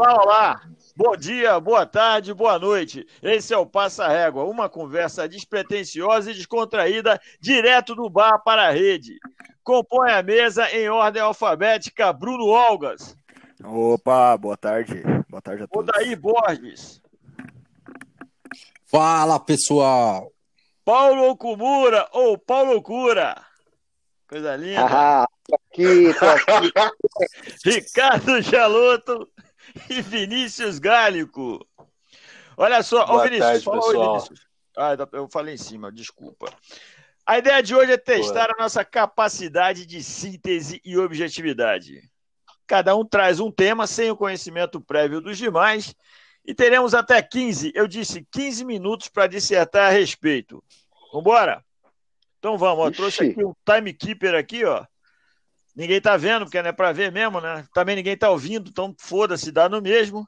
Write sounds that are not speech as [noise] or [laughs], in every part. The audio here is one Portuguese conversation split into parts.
Olá, bom dia, boa tarde, boa noite. Esse é o Passa Régua, uma conversa despretensiosa e descontraída direto do bar para a rede. Compõe a mesa em ordem alfabética Bruno Olgas. Opa, boa tarde. Boa tarde a todos. Odaí Borges. Fala, pessoal. Paulo Kumura ou Paulo Cura. Coisa linda. Ah, tô aqui, tô aqui. [laughs] Ricardo Jaloto e Vinícius Gálico. Olha só, Boa ô Vinícius, tarde, pessoal. Vinícius. Ah, eu falei em cima, desculpa. A ideia de hoje é testar a nossa capacidade de síntese e objetividade. Cada um traz um tema sem o conhecimento prévio dos demais e teremos até 15, eu disse 15 minutos para dissertar a respeito. Vambora? Então vamos, ó, trouxe aqui um timekeeper aqui, ó. Ninguém tá vendo, porque não é para ver mesmo, né? Também ninguém tá ouvindo, então foda-se, dá no mesmo.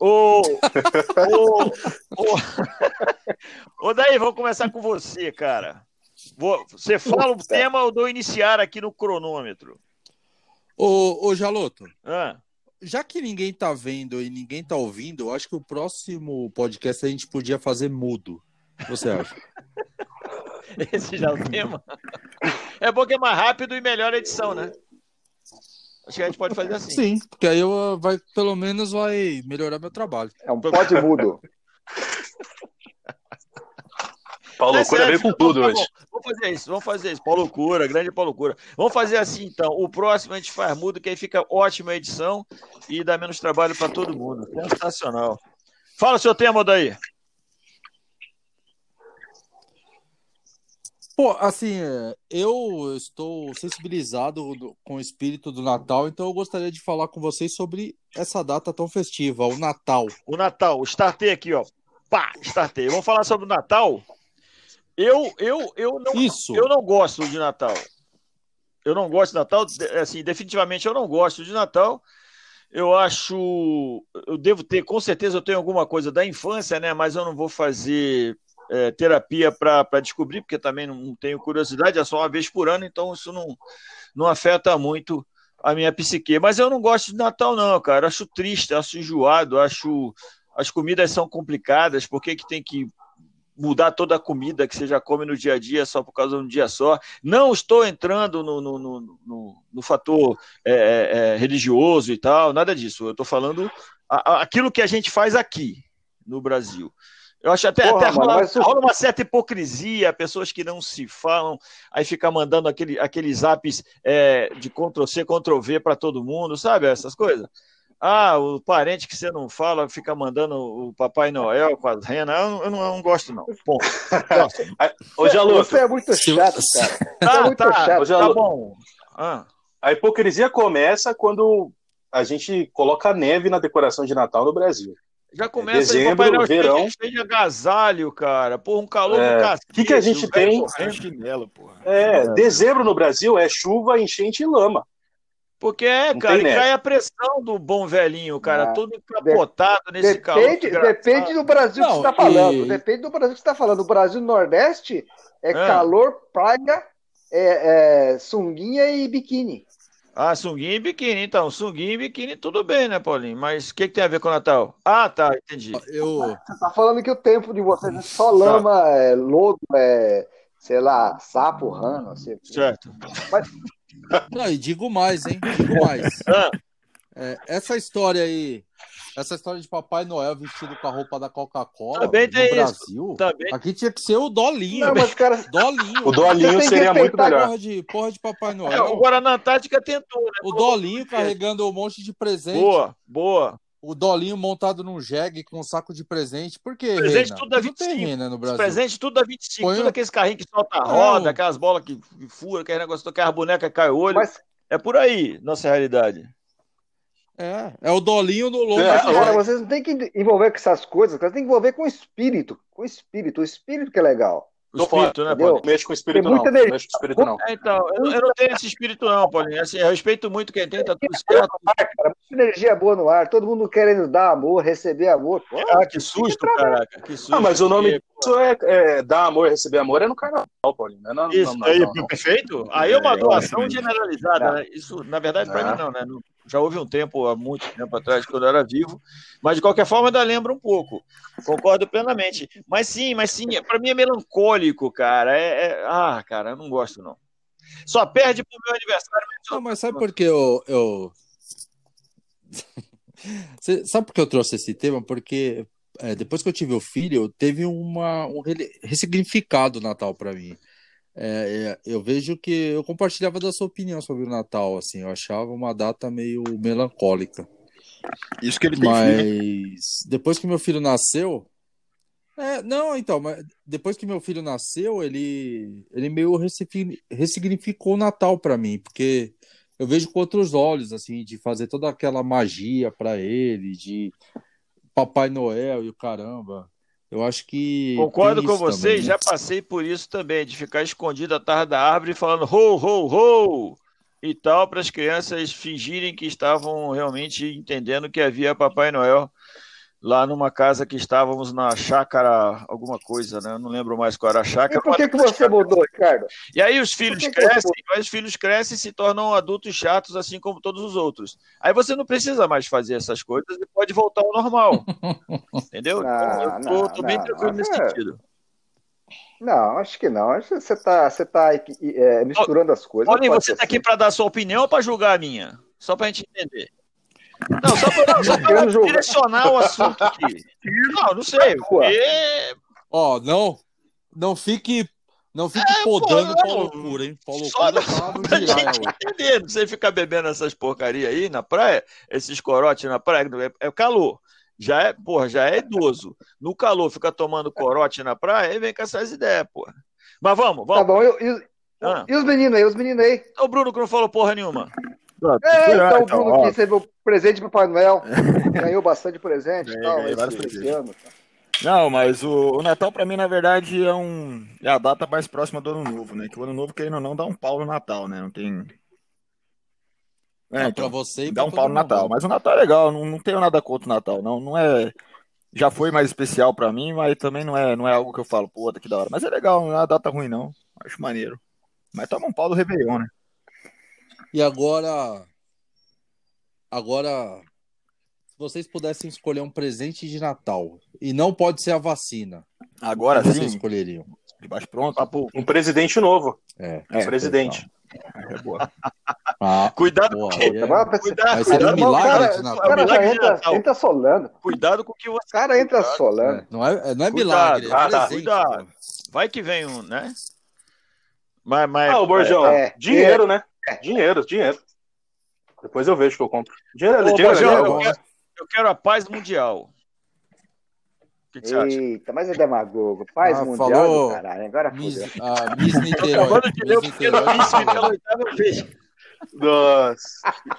Ô, ô, ô, [laughs] ô, daí, vamos começar com você, cara. Vou- você fala o tema, eu dou iniciar aqui no cronômetro. Ô, ô Jaloto, Ah, já que ninguém tá vendo e ninguém tá ouvindo, eu acho que o próximo podcast a gente podia fazer mudo. Você acha? [laughs] esse já é o tema. É bom que é mais rápido e melhor a edição, né? Acho que a gente pode fazer assim. Sim, porque aí eu vai, pelo menos vai melhorar meu trabalho. É um pote mudo. [laughs] Paulo Tá Cura veio com tudo hoje. Vamos fazer isso, vamos fazer isso. Paulo Cura, grande Paulo Cura. Vamos fazer assim então. O próximo a gente faz mudo, que aí fica ótima a edição e dá menos trabalho para todo mundo. Sensacional. Fala o seu tema daí. Pô, assim, eu estou sensibilizado do- com o espírito do Natal, então eu gostaria de falar com vocês sobre essa data tão festiva, o Natal. O Natal, startei aqui, ó. Pá, startei. Vamos falar sobre o Natal. Eu, eu, eu não, Isso. eu não gosto de Natal. Eu não gosto de Natal, assim, definitivamente eu não gosto de Natal. Eu acho, eu devo ter, com certeza eu tenho alguma coisa da infância, né? Mas eu não vou fazer é, terapia para descobrir, porque também não tenho curiosidade, é só uma vez por ano, então isso não, não afeta muito a minha psique. Mas eu não gosto de Natal, não, cara. Acho triste, acho enjoado, acho as comidas são complicadas, por que, que tem que mudar toda a comida que você já come no dia a dia só por causa de um dia só? Não estou entrando no, no, no, no- no fator é, é, é, religioso e tal, nada disso. Eu estou falando aquilo que a gente faz aqui no Brasil. Eu acho até, Porra, até mano, rola, mas o- rola uma certa hipocrisia, pessoas que não se falam, aí fica mandando aquele, aqueles apps é, de Ctrl-C, Ctrl-V para todo mundo, sabe? Essas coisas. Ah, o parente que você não fala fica mandando o Papai Noel com as renas. Eu, não- eu não, eu não gosto, não. Ponto. [laughs] Ô, Jaloto, Você é muito Se- chato, cara. [laughs] Você é Tá, muito tá, chato. Ô, tá bom. Ah, a hipocrisia começa quando a gente coloca neve na decoração de Natal no Brasil. Já começa aí, Dezembro, Papai Noel cheio verão. de- cheio de agasalho, cara. Porra, um calor É, do cacete. que que a gente o tem? correndo. chinelo, porra. É, dezembro no Brasil é chuva, enchente e lama. Porque é, Não cara, e cai a pressão do bom velhinho, cara, Ah, todo encapotado nesse calor. Depende, desgraçado. depende do Brasil que você está falando. e- Depende do Brasil que você está falando. O Brasil Nordeste é Ah. calor, praia, é, é, sunguinha e biquíni. Ah, sunguinha e biquíni, então. Sunguinha e biquíni, tudo bem, né, Paulinho? Mas o que, que tem a ver com o Natal? Ah, tá, entendi. Eu, Você está falando que o tempo de vocês é só lama, é, lodo, é, sei lá, sapo, rano. Assim. Certo. não, e digo mais, hein? Digo mais. Ah, É, essa história aí, essa história de Papai Noel vestido com a roupa da Coca-Cola no tem isso. Brasil, também. aqui tinha que ser o Dolinho. Não, mas, cara, Dolinho. O Dolinho seria muito melhor. Porra de, porra de Papai É, Noel. o Guaraná Antártica tentou, né? O Dolinho carregando um monte de presente. Boa, boa. O Dolinho montado num jegue com um saco de presente. Por quê, Presente Rena? tudo dá Não tem 25. Rena no Brasil. presentes tudo dá 25. Põe Tudo aqueles carrinhos que solta a roda, Não. aquelas bolas que fura, aquele negócio, aquelas bonecas que cai o olho. mas É por aí, nossa realidade. É, é o Dolinho no lombo É, Agora, vocês não têm que envolver com essas coisas, cara. Tem que envolver com o espírito. Com o espírito. O espírito que é legal. O espírito, né? Paulinho? Não mexe com o espírito, Tem não. muita Não energia. mexe com o espírito, não. É, então, eu, não- eu não tenho esse espírito, não, Paulinho. Assim, eu respeito muito quem tem, tá tudo certo. Cara, muita energia boa no ar, todo mundo querendo dar amor, receber amor. Pô, Ah, que susto, caraca. Que susto. Ah, mas o nome disso é, é dar amor, receber amor, é no carnaval, Paulinho. Não, é na- Isso, não, aí, não, não. perfeito. Aí é uma É, eu doação acho generalizada, Não. né? Isso, na verdade, para Não. mim não, né? Já houve um tempo, há muito tempo atrás, quando eu era vivo, mas de qualquer forma ainda lembra um pouco. Concordo plenamente. Mas sim, mas sim, para mim é melancólico, cara. É, é- Ah, cara, eu não gosto, não. Só perde pro meu aniversário. Não, mas sabe por que eu. eu... [laughs] Sabe por que eu trouxe esse tema? Porque é, depois que eu tive o filho, teve uma, um ressignificado Natal para mim. É, é, eu vejo que eu compartilhava da sua opinião sobre o Natal, assim, eu achava uma data meio melancólica. Isso que ele tem filho. Mas depois que meu filho nasceu. É, não, então, mas depois que meu filho nasceu, ele, ele meio ressigni- ressignificou o Natal para mim, porque eu vejo com outros olhos, assim, de fazer toda aquela magia para ele, de Papai Noel e o caramba. Eu acho que. Concordo com vocês, também, né? já passei por isso também, de ficar escondido atrás da árvore falando ho, ho, ho e tal, para as crianças fingirem que estavam realmente entendendo que havia Papai Noel lá numa casa que estávamos na chácara, alguma coisa, né? Eu não lembro mais qual era a E chácara. por que, que você mudou, Ricardo? E aí os filhos crescem, mas os filhos crescem e se tornam adultos chatos, assim como todos os outros. Aí você não precisa mais fazer essas coisas e pode voltar ao normal. [laughs] Entendeu? Não, Então, eu tô, não, tô bem não, tranquilo não. nesse É. sentido. Não, acho que não. Acho que você tá, você tá é, misturando as coisas. Pode você ser tá aqui assim. para dar a sua opinião ou para julgar a minha? Só para a gente entender. Não, só para só direcionar o assunto aqui. Não, não sei. Porque... Ó, não, não fique, não fique podando pô, Paulo hein? Paulo Só Loucura tá no pra Jiraya gente entender. Não sei ficar bebendo essas porcaria aí na praia, esses corotes na praia, é, é calor. Já é, porra, já é idoso. No calor, fica tomando corote na praia, aí vem com essas ideias, porra. Mas vamos, Tá vamos. bom, e, e- Ah. e os meninos aí, os meninos aí? O Bruno que não falou porra nenhuma. É, então, o então, Bruno ó. que recebeu presente do Papai Noel, [laughs] ganhou bastante presente e tal, esse, esse presentes. ano. Não, mas o, o Natal pra mim, na verdade, é um é a data mais próxima do Ano Novo, né? Que o Ano Novo, querendo ou não, dá um pau no Natal, né? Não tem. É, então, pra você e dá pra um pau no Natal. mundo. Mas o Natal é legal, não, não tenho nada contra o Natal. Não, não é. Já foi mais especial pra mim, mas também não é, não é algo que eu falo, pô, que da hora. Mas é legal, não é uma data ruim, não. Acho maneiro. Mas toma um pau do Réveillon, né? E agora, agora, se vocês pudessem escolher um presente de Natal e não pode ser a vacina, Agora o que vocês sim, escolheriam? de baixo pronto. Papo. Um presidente novo. É, É, presidente. É boa. [laughs] Ah, Cuidado boa, com aí é- Mas vai- Cuidado, um cuidado, o milagre cara, de o Natal. cara já entra, Natal. entra solando. cuidado com o que você. O cara entra solando. é, não é, não é Cuidado. milagre, é Ah, tá. presente. Cuidado. Vai que vem um, né? Mas, mas, Ah, o Borjão. É, dinheiro, né? Dinheiro, dinheiro. Depois eu vejo que eu compro. Dinheiro, dinheiro, é dinheiro. eu, quero, eu quero a paz mundial. O que, que acha? Eita, mas é demagogo. Paz Ah, mundial falou. do caralho. Agora Miss, fudeu. ah, Miss Tô acabando de ler o Miss pequeno Niterói príncipe pela oitava vez. Nossa.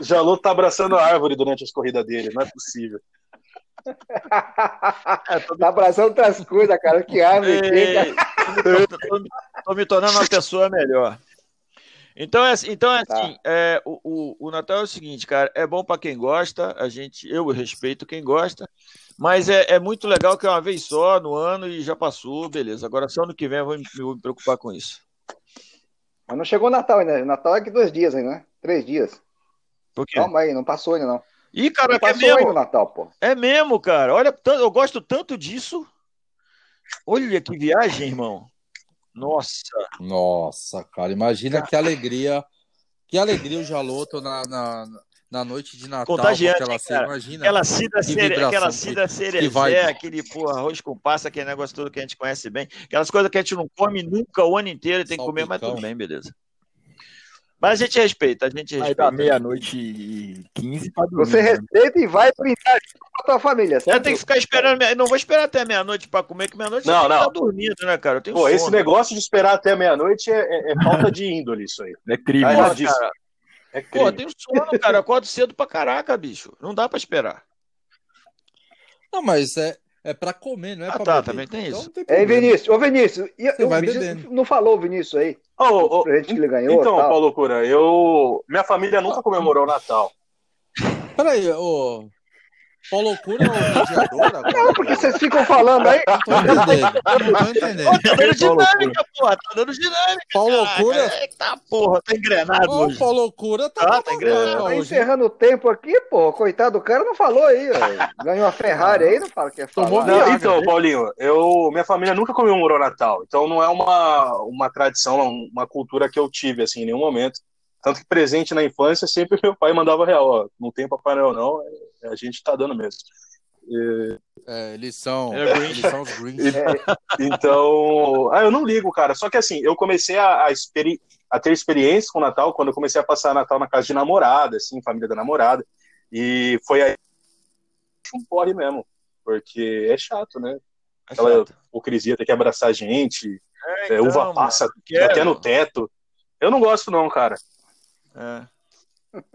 Jalô tá abraçando a árvore durante as corridas dele, não é possível. [laughs] tá abraçando outras coisas, cara. Que árvore que, Ei, cara. tô, tô- tô me tornando uma pessoa melhor. Então é, assim- então é Tá. assim, é, o, o, o Natal é o seguinte, cara, é bom para quem gosta, a gente, eu respeito quem gosta, mas é, é muito legal que é uma vez só no ano e já passou, beleza. Agora só ano que vem eu vou me, eu vou me preocupar com isso. Mas não chegou o Natal ainda. Natal é que dois dias ainda, né? Três dias. Por quê? Calma aí, não passou ainda não. Ih, Não caraca, é passou o mesmo, Natal, pô. é mesmo, cara. Olha, eu gosto tanto disso. Olha que viagem, irmão. Nossa. Nossa, cara, imagina que alegria, que alegria o Jaloto na, na, na noite de Natal. Contagiante, aquela cara? imagina. Aquela cida, Que cere... aquela que- cida que cerezé, vibe. aquele porra, arroz com passa, aquele negócio todo que a gente conhece bem. Aquelas coisas que a gente não come nunca o ano inteiro e tem que comer, mas tudo bem, beleza. Mas a gente respeita, a gente Aí respeita. dá meia-noite e 15 pra dormir. Você né? respeita e vai brindar com a tua família, Eu certo? tenho que ficar esperando, meia- não vou esperar até meia-noite pra comer, que meia-noite Não, eu tenho que não. estar dormindo, né, cara? Eu tenho Pô, sono. esse negócio de esperar até meia-noite é, é- é falta de índole, isso aí. É crime. Tá Porra, erradíssimo. cara, É Pô, eu crime. tenho sono, cara. Eu acordo cedo pra caraca, bicho. Não dá pra esperar. Não, mas é, É pra comer, não é Ah, pra tá, beber. também tem Então isso. tem Ei. Vinícius, ô Vinícius, e, Você o vai Vinícius bebendo. não falou o Vinícius aí? Ô, Pra gente que ele ganhou. então, tal. Paulo Cura, eu. Minha família nunca comemorou o Natal. Peraí, ô. Paulo Cura é o mediador agora? Por que vocês ficam falando aí? Não tô entendendo. Não tô entendendo. Ô, tá dando dinâmica, porra. Tá dando dinâmica. Paulo Cura. Caraca, Eita porra, tá engrenado Ô, hoje. Paulo Cura tá Ah, tá tá engrenado. Tá hoje. encerrando o tempo aqui, pô. Coitado do cara, não falou aí. ó. Ganhou a Ferrari aí, não fala que é Tomou falar. Não, então, né? Paulinho, eu, minha família nunca comemorou o Natal, então não é uma, uma tradição, uma cultura que eu tive, assim, em nenhum momento. Tanto que presente na infância, sempre meu pai mandava real, ó, não tem Papai Noel não, é- a gente tá dando mesmo. E- É, eles são. É. Eles são os Grinch. É, então, ah, eu não ligo, cara, só que assim, eu comecei a, a, experi- a ter experiência com o Natal quando eu comecei a passar Natal na casa de namorada, assim, família da namorada, e foi aí um porre mesmo, porque é chato, né? É Aquela chato. hipocrisia, ter que abraçar a gente, É, É, uva mano, passa até no teto. Eu não gosto, não, cara. É.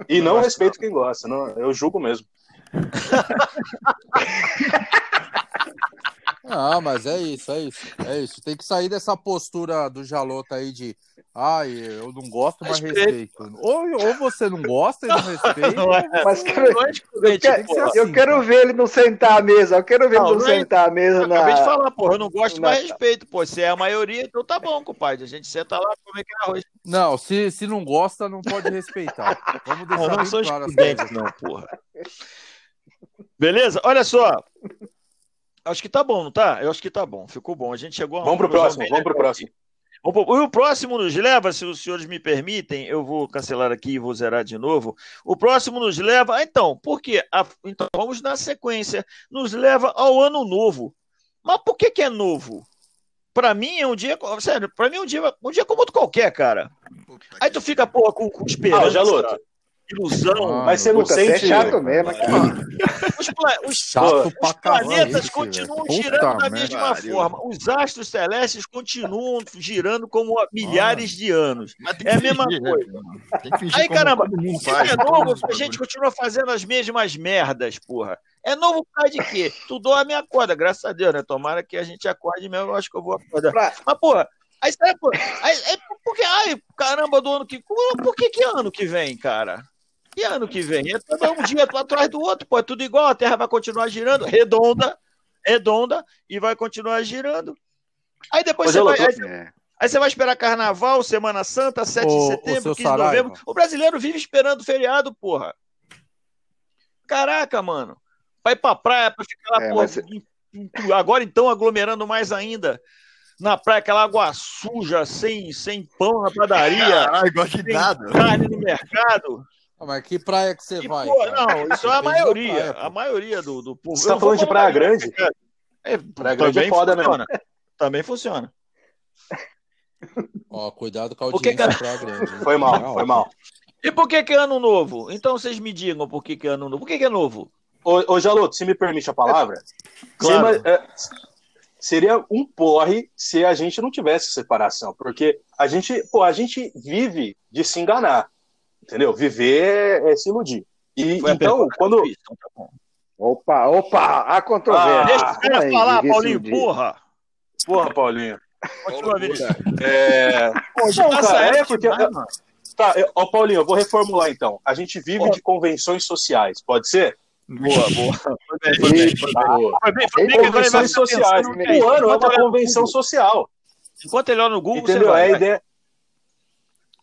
E não respeito quem gosta. Não, eu julgo mesmo. [laughs] Ah, mas é isso, é isso. É isso. Tem que sair dessa postura do Jalota aí de ai, eu não gosto, mas Respeito. respeito. Ou, ou você não gosta e não [laughs] respeita. Não é, Mas, não é eu, quero, porra. assim, eu quero ver ele não sentar à mesa. Eu quero ver Não, ele não não é- sentar à mesa Eu acabei de na. falar, porra, eu não gosto, mas respeito, pô. Se é a maioria, então tá bom, compadre. A gente senta lá, come aquele arroz. Não, se, se não gosta, não pode respeitar. Vamos Não, deixar não bem sou claro as não, porra. Beleza? Olha só. Acho que tá bom, não tá? Eu acho que tá bom. Ficou bom. A gente chegou a Vamos pro próximo, vamos pro próximo. E o próximo nos leva, se os senhores me permitem, eu vou cancelar aqui e vou zerar de novo. O próximo nos leva. Ah, então, por quê? Então, vamos na sequência. Nos leva ao ano novo. Mas por que, que é novo? Pra mim é um dia. Sério, pra mim é um dia, um dia como outro qualquer, cara. Aí tu fica, porra, com, com Ah, esperança, Jaloto. Ilusão. Ah, Mas você você é sente. chato mesmo, cara. [laughs] Os, pla- os- Chato os planetas continuam velho. girando Puta da mesma forma. Os astros celestes continuam girando como há milhares de anos. É a mesma fingir, né, coisa. Aí, caramba, Se faz, é novo, mundo a gente né? continua fazendo as mesmas merdas, porra. É novo por causa de quê? Tu dorme e acorda, graças a Deus, né? Tomara que a gente acorde mesmo, eu acho que eu vou acordar. Pra- Mas, porra, aí sabe, pô, aí, é porque, ai, caramba, do ano que. Por que, que ano que vem, cara? Que ano que vem? É todo um dia atrás do outro, pô, é tudo igual, a Terra vai continuar girando, redonda, redonda, e vai continuar girando. Aí depois você vai. Geloto, Aí, É. aí você vai esperar Carnaval, Semana Santa, 7 Ô, de setembro, seu 15 de novembro. O brasileiro vive esperando feriado, porra. Caraca, mano. Vai pra praia pra ficar lá, É, porra, mas- em- agora então aglomerando mais ainda. Na praia, aquela água suja, sem, sem pão na padaria, gosto de sem nada. carne no mercado. Mas que praia que você E, vai? pô, não, isso é a da maioria. praia, a maioria do, do povo. Você tá falando de Praia Grande? É, Praia Grande é foda mesmo. funciona. Também funciona. Ó, cuidado com a Por que, audiência pra grande. hein? Foi mal, foi mal. E por que, que é ano novo? Então vocês me digam por que, que é ano novo. Por que, que é novo? Ô, ô Jaloto, se me permite a palavra, Claro. se- é, seria um porre se a gente não tivesse separação, porque a gente, pô, a gente vive de se enganar, entendeu? Viver é, é se iludir. E Foi então, quando eu então tá. Opa, opa, a controvérsia. Ah, Deixa o cara Como é falar, Paulinho, porra. porra, Paulinho, Continua, Vinícius. é, [laughs] Pô, Não, cara, é porque- demais, mano. tá, eu- ó, Paulinho, eu vou reformular então. A gente vive de convenções sociais, pode ser? Boa, boa. Foi bem, foi foi Convenções sociais. O ano é uma convenção social. Enquanto ele olha no Google, Entendeu? você vai. É a vai. ideia.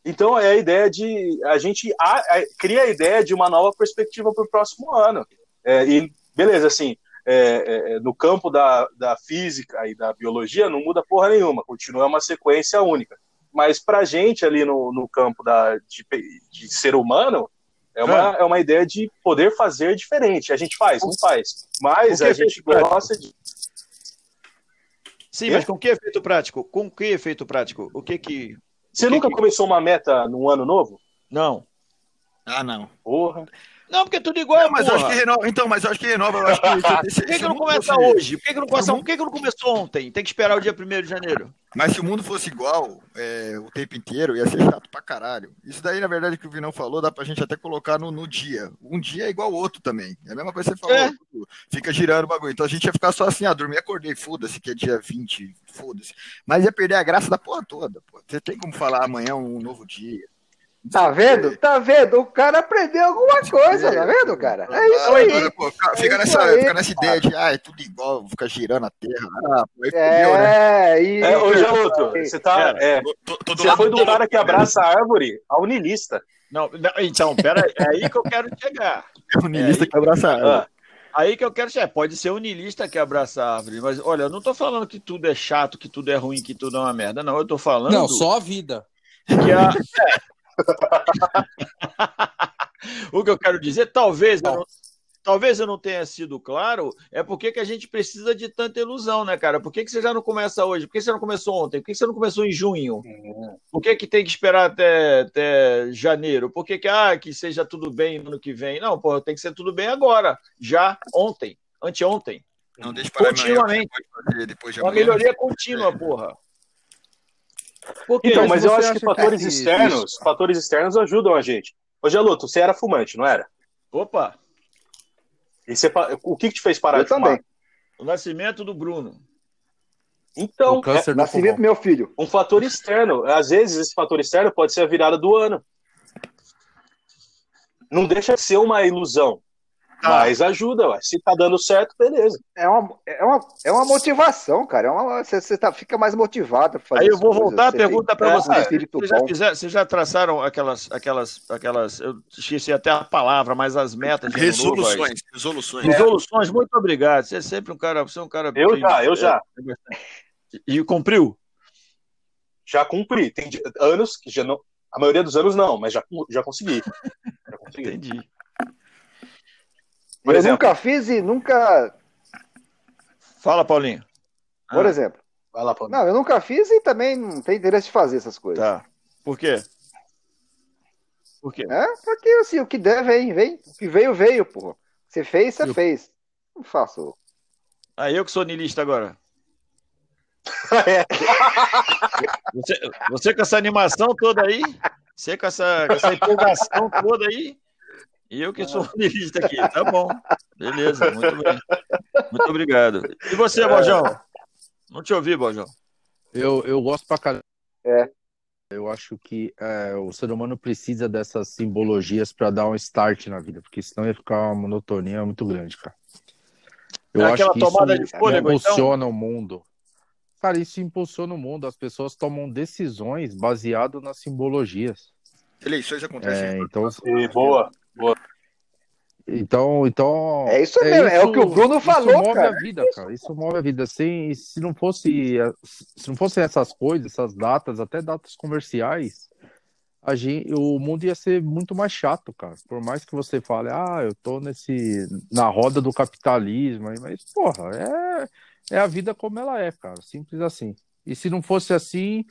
Então é a ideia de a gente a- a- cria a ideia de uma nova perspectiva para o próximo ano. É, e beleza, assim, é, é, no campo da, da física e da biologia não muda porra nenhuma, continua uma sequência única. Mas para a gente ali no, no campo da, de, de ser humano é uma, é uma ideia de poder fazer diferente. A gente faz, não faz, mas a é gente gosta de Sim, mas com que efeito prático? Com que efeito prático? O que que. Você que nunca que- começou uma meta num ano novo? Não. Ah, não. Porra. Não, porque é tudo igual, Não, mas eu porra. acho que renova. Então, mas eu acho que renova. Eu acho que, [laughs] Por que, que o não mundo começa fosse- hoje? Por que, que não começa, por que, que não começou ontem? Tem que esperar o dia 1 de janeiro. Mas se o mundo fosse igual é, o tempo inteiro, ia ser chato pra caralho. Isso daí, na verdade, que o Vinão falou, dá pra gente até colocar no, no dia. Um dia é igual ao outro também. É a mesma coisa que você falou. É. Fica girando o bagulho. Então a gente ia ficar só assim, ah, dormi, acordei, foda-se, que é dia 20, foda-se. Mas ia perder a graça da porra toda, pô. Você tem como falar amanhã um novo dia. Tá vendo? Tá vendo? O cara aprendeu alguma coisa, tá vendo, cara? É isso Ah, aí. pô, fica, É nessa, aí, fica nessa ideia de, ah, é tudo igual, fica girando a terra. Ah, aí fudeu, né? É, isso. É, ô, Jaluto, você tá. É, Tô- tô você foi do cara que abraça a árvore a unilista. Não, não, então, pera aí, é aí que eu quero chegar. O niilista É, que abraça a árvore. Ah, Aí que eu quero chegar. Pode ser unilista que abraça a árvore, mas olha, eu não tô falando que tudo é chato, que tudo é ruim, que tudo é uma merda. Não, eu tô falando Não, só a vida. que a. [laughs] [laughs] o que eu quero dizer, talvez eu não, talvez eu não tenha sido claro, é porque que a gente precisa de tanta ilusão, né, cara? Por que, que você já não começa hoje? Por que você não começou ontem? Por que, você não começou em junho? Por que, que tem que esperar até, até janeiro? Por que, que, ah, que seja tudo bem no ano que vem? Não, pô, tem que ser tudo bem agora, já, ontem, anteontem. Não deixa para Continuamente. fazer depois de Uma melhoria contínua, porra. Então, Mas mas eu acho que que fatores é isso? externos, fatores externos ajudam a gente. Ô, Jaluto, você era fumante, não era? Opa, E você o que, que te fez parar Eu de fumar? também. o nascimento do Bruno. Então, o câncer do Nascimento do meu filho. é um fator externo. Às vezes, esse fator externo pode ser a virada do ano. Não deixa de ser uma ilusão. Tá. Mas ajuda, ué. Se tá dando certo, beleza. É uma, é uma, é uma motivação, cara. É uma, você você tá, fica mais motivado pra fazer Aí eu vou voltar a pergunta para você. espírito Vocês já, fizeram, vocês já traçaram aquelas, aquelas, aquelas, eu esqueci até a palavra, mas as metas. de ano novo, Resoluções, resoluções. Resoluções, muito obrigado. Você é sempre um cara, você é um cara. Eu já, eu já. É, é bastante. E cumpriu? Já cumpri. Tem anos que já não. A maioria dos anos não, mas já, já consegui. Já consegui. [laughs] Entendi. Por eu exemplo. nunca fiz e nunca. Fala, Paulinho. Por Ah, exemplo. Vai lá, Paulo. Não, eu nunca fiz e também não tenho interesse de fazer essas coisas. Tá. Por quê? Por quê? É, porque assim, o que der, vem, vem. O que veio, veio, porra. Você fez, você Eu- fez. Não faço. Aí eu que sou niilista agora. É. [laughs] Você, você com essa animação toda aí, você com essa, com essa empolgação toda aí, e eu que sou [laughs] niilista aqui. Tá bom. Beleza, muito bem. Muito obrigado. E você, Bojão? Não te ouvi, Bojão. Eu, eu gosto pra caramba. É. Eu acho que é, o ser humano precisa dessas simbologias para dar um start na vida, porque senão ia ficar uma monotonia muito grande, cara. Eu É aquela acho que tomada isso de fôlego, então? impulsiona o mundo. Cara, isso impulsiona o mundo. As pessoas tomam decisões baseado nas simbologias. Eleições acontecem. É, então, E boa. Então, então. É isso mesmo, é o que o Bruno isso falou, move cara. a vida, cara. Isso move a vida. Sem, se não fosse, se não fossem essas coisas, essas datas, até datas comerciais, a gente, o mundo ia ser muito mais chato, cara. Por mais que você fale, ah, eu tô nesse na roda do capitalismo, mas porra, é é a vida como ela é, cara. Simples assim. E se não fosse assim,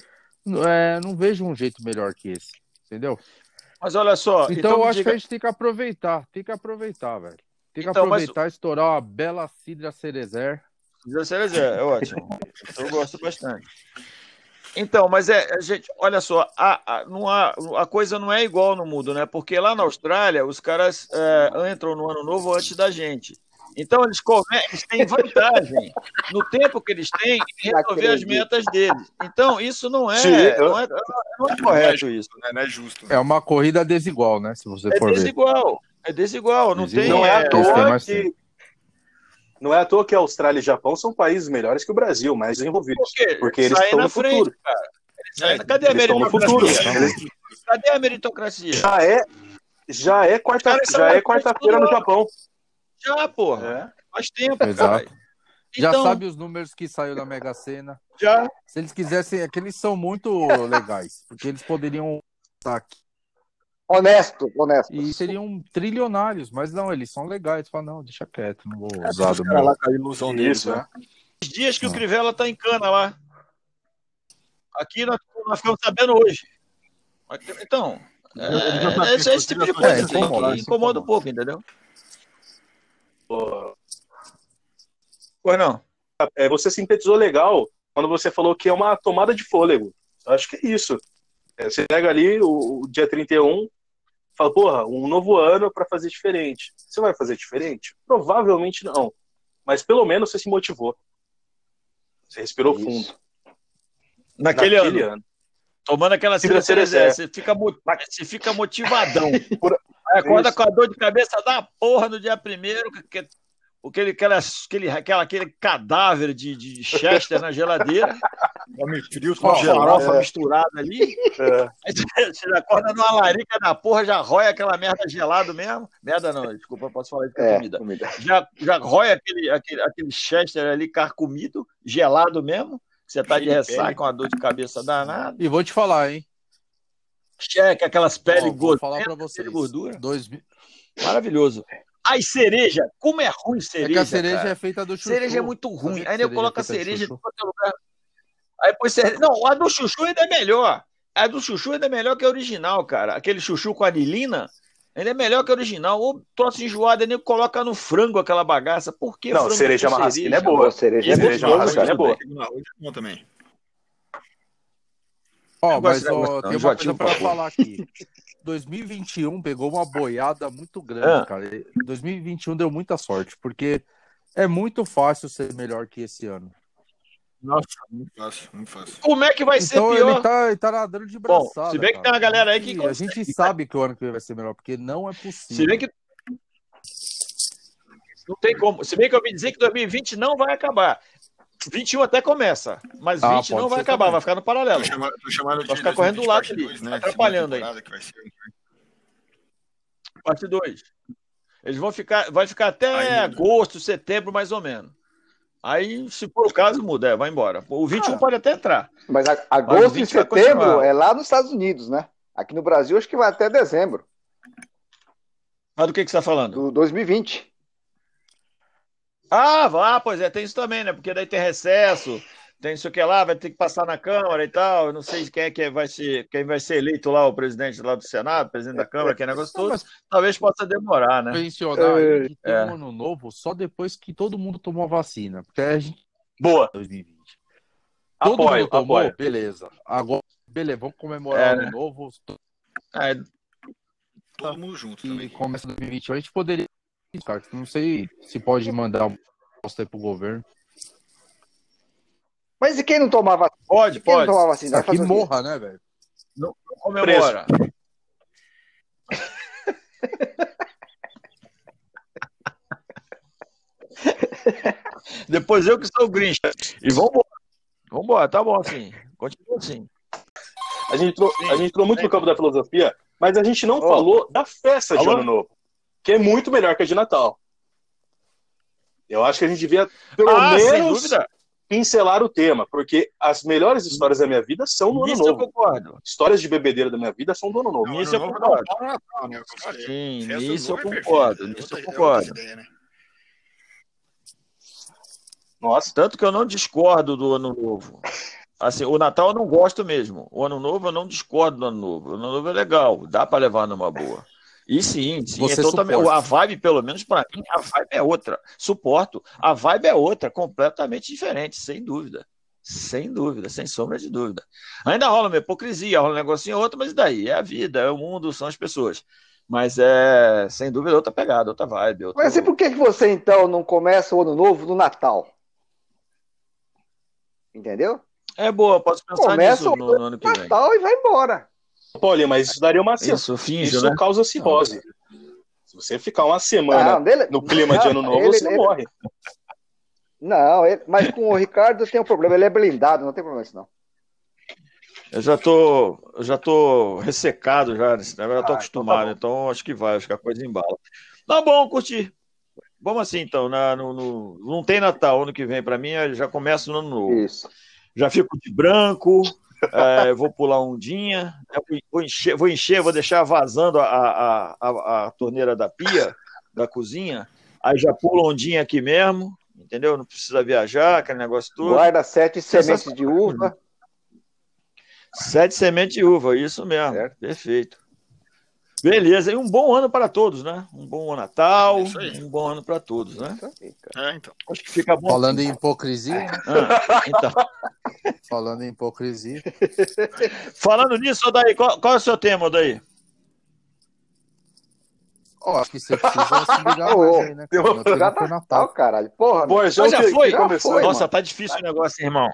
é, não vejo um jeito melhor que esse, entendeu? Mas olha só. Então, eu me acho diga- que a gente tem que aproveitar, tem que aproveitar, velho. Tem que Então, mas- aproveitar e estourar uma bela cidra cerezer. Zé é, é ótimo. Eu gosto bastante. Então, mas é, a gente, olha só, a, a, não há- a coisa não é igual no mundo, né? Porque lá na Austrália, os caras é, entram no ano novo antes da gente. Então, eles, come, eles têm vantagem no tempo que eles têm em resolver as metas deles. Então, isso não é, Sim, eu- não é, não é correto isso. Né? Não é justo. É uma corrida desigual, né? Se você É for ver. desigual. É desigual. Não Desigual. tem. Não é à é, toa mais que. Não é à toa que a Austrália e o Japão são países melhores que o Brasil, mais desenvolvidos. Porque, Porque eles saem estão no frente, futuro. cara. Eles saem- Cadê a Eles estão no futuro. meritocracia? Cadê a meritocracia? Já é, já é quarta, é quarta-feira no Japão. Já, porra. É. Faz tempo, Exato. cara. Já Então, sabe os números que saiu da Mega Sena. já. Se eles quisessem, é que eles são muito legais, porque eles poderiam estar aqui Honesto, honesto. e seriam trilionários, mas não, eles são legais. Fala, não, deixa quieto, não vou É, usar do meu. lá com a ilusão deles, Isso, né? Os dias que o Não. Crivella tá em cana lá. Aqui nós, nós ficamos sabendo hoje. Então, Eu- eu já é, sabia esse, tipo de coisa é, incomoda, incomoda um pouco, entendeu? Pois não. é, você sintetizou legal quando você falou que é uma tomada de fôlego. Eu acho que é isso. É, você pega ali o, o dia 31, fala, porra, um novo ano para fazer diferente. Você vai fazer diferente? Provavelmente não. Mas pelo menos você se motivou. Você respirou Isso. fundo. Naquele, Naquele ano. Tomando aquela cerveja, Cerezer. você fica, você fica motivadão. [laughs] Por- acorda Isso. com a dor de cabeça da porra no dia primeiro, que, que, aquele, aquela, aquele, aquela, aquele cadáver de, de Chester na geladeira, Come frios com farofa é. misturada ali. É, Aí você acorda numa larica da porra, já rói aquela merda gelado mesmo. Merda não, desculpa, eu posso falar isso com a É, comida. comida. Já, já rói aquele, aquele, aquele Chester ali carcomido, gelado mesmo. Você tá de ressaca com a dor de cabeça danada. E vou te falar, hein? Cheque, aquelas peles vou falar pra vocês. de gordura. Dois Maravilhoso. Ai, cereja, como é ruim É cereja. que a cereja cara. é feita do chuchu. Cereja é muito ruim. Aí eu coloco é a cereja em todo lugar. Aí depois cereja. Não, a do chuchu ainda é melhor. A do chuchu ainda é melhor que a original, cara. Aquele chuchu com anilina, ele é melhor que a original. Ou troço enjoado, nem coloca no frango aquela bagaça. Por que Não, frango cereja marrasquina é cereja? boa. Cereja é Cereja marrasquina cara. é boa. É bom também. Ó, Eu gosto mas ó, não. tem uma coisa porra. falar aqui. [laughs] 2021 pegou uma boiada muito grande, Ah. cara. 2021 deu muita sorte, porque é muito fácil ser melhor que esse ano. Nossa. Muito fácil, muito fácil. Como é que vai ser Então pior? ele tá, ele tá nadando de Bom, braçada. se bem que cara. tem uma galera aí que A consegue, gente sabe que o ano que vem vai ser melhor, porque não é possível. Se bem que. Não tem como. Se bem que eu ouvi dizer que 2020 não vai acabar. 21 até começa, mas Ah, 20 não vai acabar, também. vai ficar no paralelo. Tô chamando, tô chamando Vai ficar correndo do 2020 lado ali, né? atrapalhando aí. temporada que vai ser. Parte 2. Eles vão ficar, vai ficar até agosto, setembro, mais ou menos. Aí, se for o caso, muda, é, vai embora. O 21 Ah. pode até entrar. Mas a- Mas agosto o e 20 vai setembro é lá nos Estados Unidos, né? Aqui no Brasil acho que vai até dezembro Mas do que, que você está falando? do 2020. Ah, vá, pois é, tem isso também, né? Porque daí tem recesso, tem isso que lá, vai ter que passar na Câmara e tal. Eu não sei quem é que vai ser, quem vai ser eleito lá, o presidente lá do Senado, presidente da Câmara, que é negócio Não, todo. Talvez possa demorar, né? mencionar aí que tem É. um ano novo só depois que todo mundo tomou a vacina. Porque a gente Boa. 2020. Todo Apoio, mundo tomou, apoio. beleza. Agora, beleza, vamos comemorar É, o ano né? novo. É, Todo mundo junto E também. começa 2021. A gente poderia. Cara, não sei se pode mandar um posto aí pro governo. Mas e quem não tomava vacina? pode, Quem não pode. tomava vacina? Que quê? morra, né, velho? Não comemora. Depois eu que sou o Grinch. E vambora. Vambora, tá bom assim. Continua assim. A gente entrou, a gente entrou muito no campo da filosofia, mas a gente não Ô. falou da festa de Alô? Ano Novo, que é muito melhor que a de Natal. Eu acho que a gente devia, pelo Ah, menos, pincelar o tema, porque as melhores histórias da minha vida são do Ano Nisso eu Novo. concordo. Histórias de bebedeira da minha vida são do Ano Novo. Eu Novo concordo. não Natal, né? Eu falei. Sim, nisso eu é concordo. Nisso eu é concordo. né? Nossa, Tanto que eu não discordo do ano novo. Assim, o Natal eu não gosto mesmo. O ano novo eu não discordo do ano novo. O ano novo é legal, dá para levar numa boa. E sim, sim, Você é totalmente, suporta. a vibe, pelo menos para mim, a vibe é outra. Suporto. A vibe é outra, completamente diferente, sem dúvida. Sem dúvida, sem sombra de dúvida. Ainda rola uma hipocrisia, rola um negocinho ou outro, mas e daí? É a vida, é o mundo, são as pessoas. Mas é, sem dúvida, outra pegada, outra vibe. Outro... Mas e por que, que você então não começa o ano novo no Natal? Entendeu? É boa, posso pensar Começa nisso o no, no ano que vem. Natal e vai embora. Paulinho, mas isso daria uma. Isso, finge, Isso né? causa cirrose. Se você ficar uma semana Não, dele- no clima de Ano Novo, ele- você ele- morre. Não, ele- mas com o Ricardo tem um problema, ele é blindado, não tem problema isso não. Eu já tô, eu já tô ressecado já nesse negócio, já tô Ah, acostumado, então tá então, acho que vai, acho que a coisa embala. Tá bom, curti. Vamos assim então, na- no, no- não tem Natal ano que vem pra mim, já começo no ano novo. Isso. Já fico de branco, é, vou pular ondinha, eu vou- encher, vou encher, vou deixar vazando a, a, a, a torneira da pia, da cozinha, aí já pulo ondinha aqui mesmo, entendeu? Não precisa viajar, aquele negócio todo. Guarda sete sementes de uva. Sete sementes de uva, isso mesmo. Certo. Perfeito. Beleza, e um bom ano para todos, né? Um bom Natal, aí. um bom ano para todos, né? É, então. Acho que fica bom. Falando assim. em hipocrisia? Ah, então, [laughs] Falando em hipocrisia. Falando nisso, Odaí, qual, qual é o seu tema, Odaí? Ó, acho que você precisa se ligar Ô, mais aí, né? cara? Meu Já tá, Natal. caralho. Porra, Mas já que- foi? que começou. foi, Nossa, mano. tá difícil o negócio, irmão.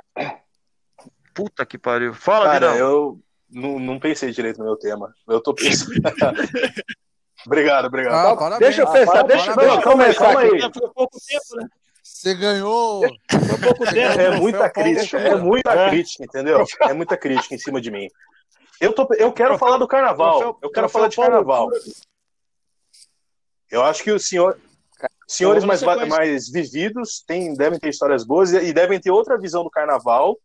Puta que pariu. Fala, Cara, Vidal. eu não, não pensei direito no meu tema. Eu tô pensando. [laughs] obrigado, obrigado. Ah, Então, parabéns. deixa eu pensar, deixa, parabéns. deixa eu começar calma aí. aqui. Foi pouco tempo, né? Você ganhou. Foi pouco tempo. É Troféu muita crítica, é muita É. crítica, entendeu? É muita crítica em cima de mim. Eu, tô, eu quero falar do carnaval. eu quero falar de carnaval. Eu acho que os senhor, senhores Então, mais, mais vividos têm, devem ter histórias boas e, e devem ter outra visão do carnaval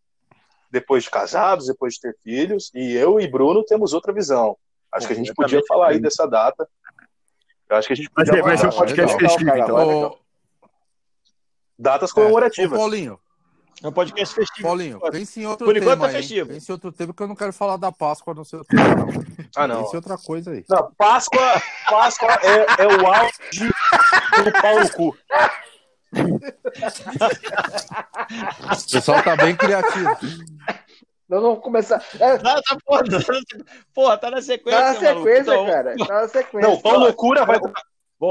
depois de casados, depois de ter filhos. E eu e Bruno temos outra visão. Acho que a gente podia falar aí dessa data. Eu acho que a gente podia vai ser um podcast festivo, então. Legal. Ô, datas Ô, comemorativas. Paulinho, É um podcast festivo. Paulinho, pense em outro Por tema enquanto é aí, festivo. Pense em outro tema que eu não quero falar da Páscoa no seu tema, não. Ah, não. Pense em outra coisa aí. Não, Páscoa, Páscoa é, é o auge do pau no cu. O pessoal tá bem criativo. Nós vamos começar. É, tá, porra, porra, tá na sequência. tá na maluco. sequência, Então, cara. Tá na sequência. Não, pau loucura vai Bom,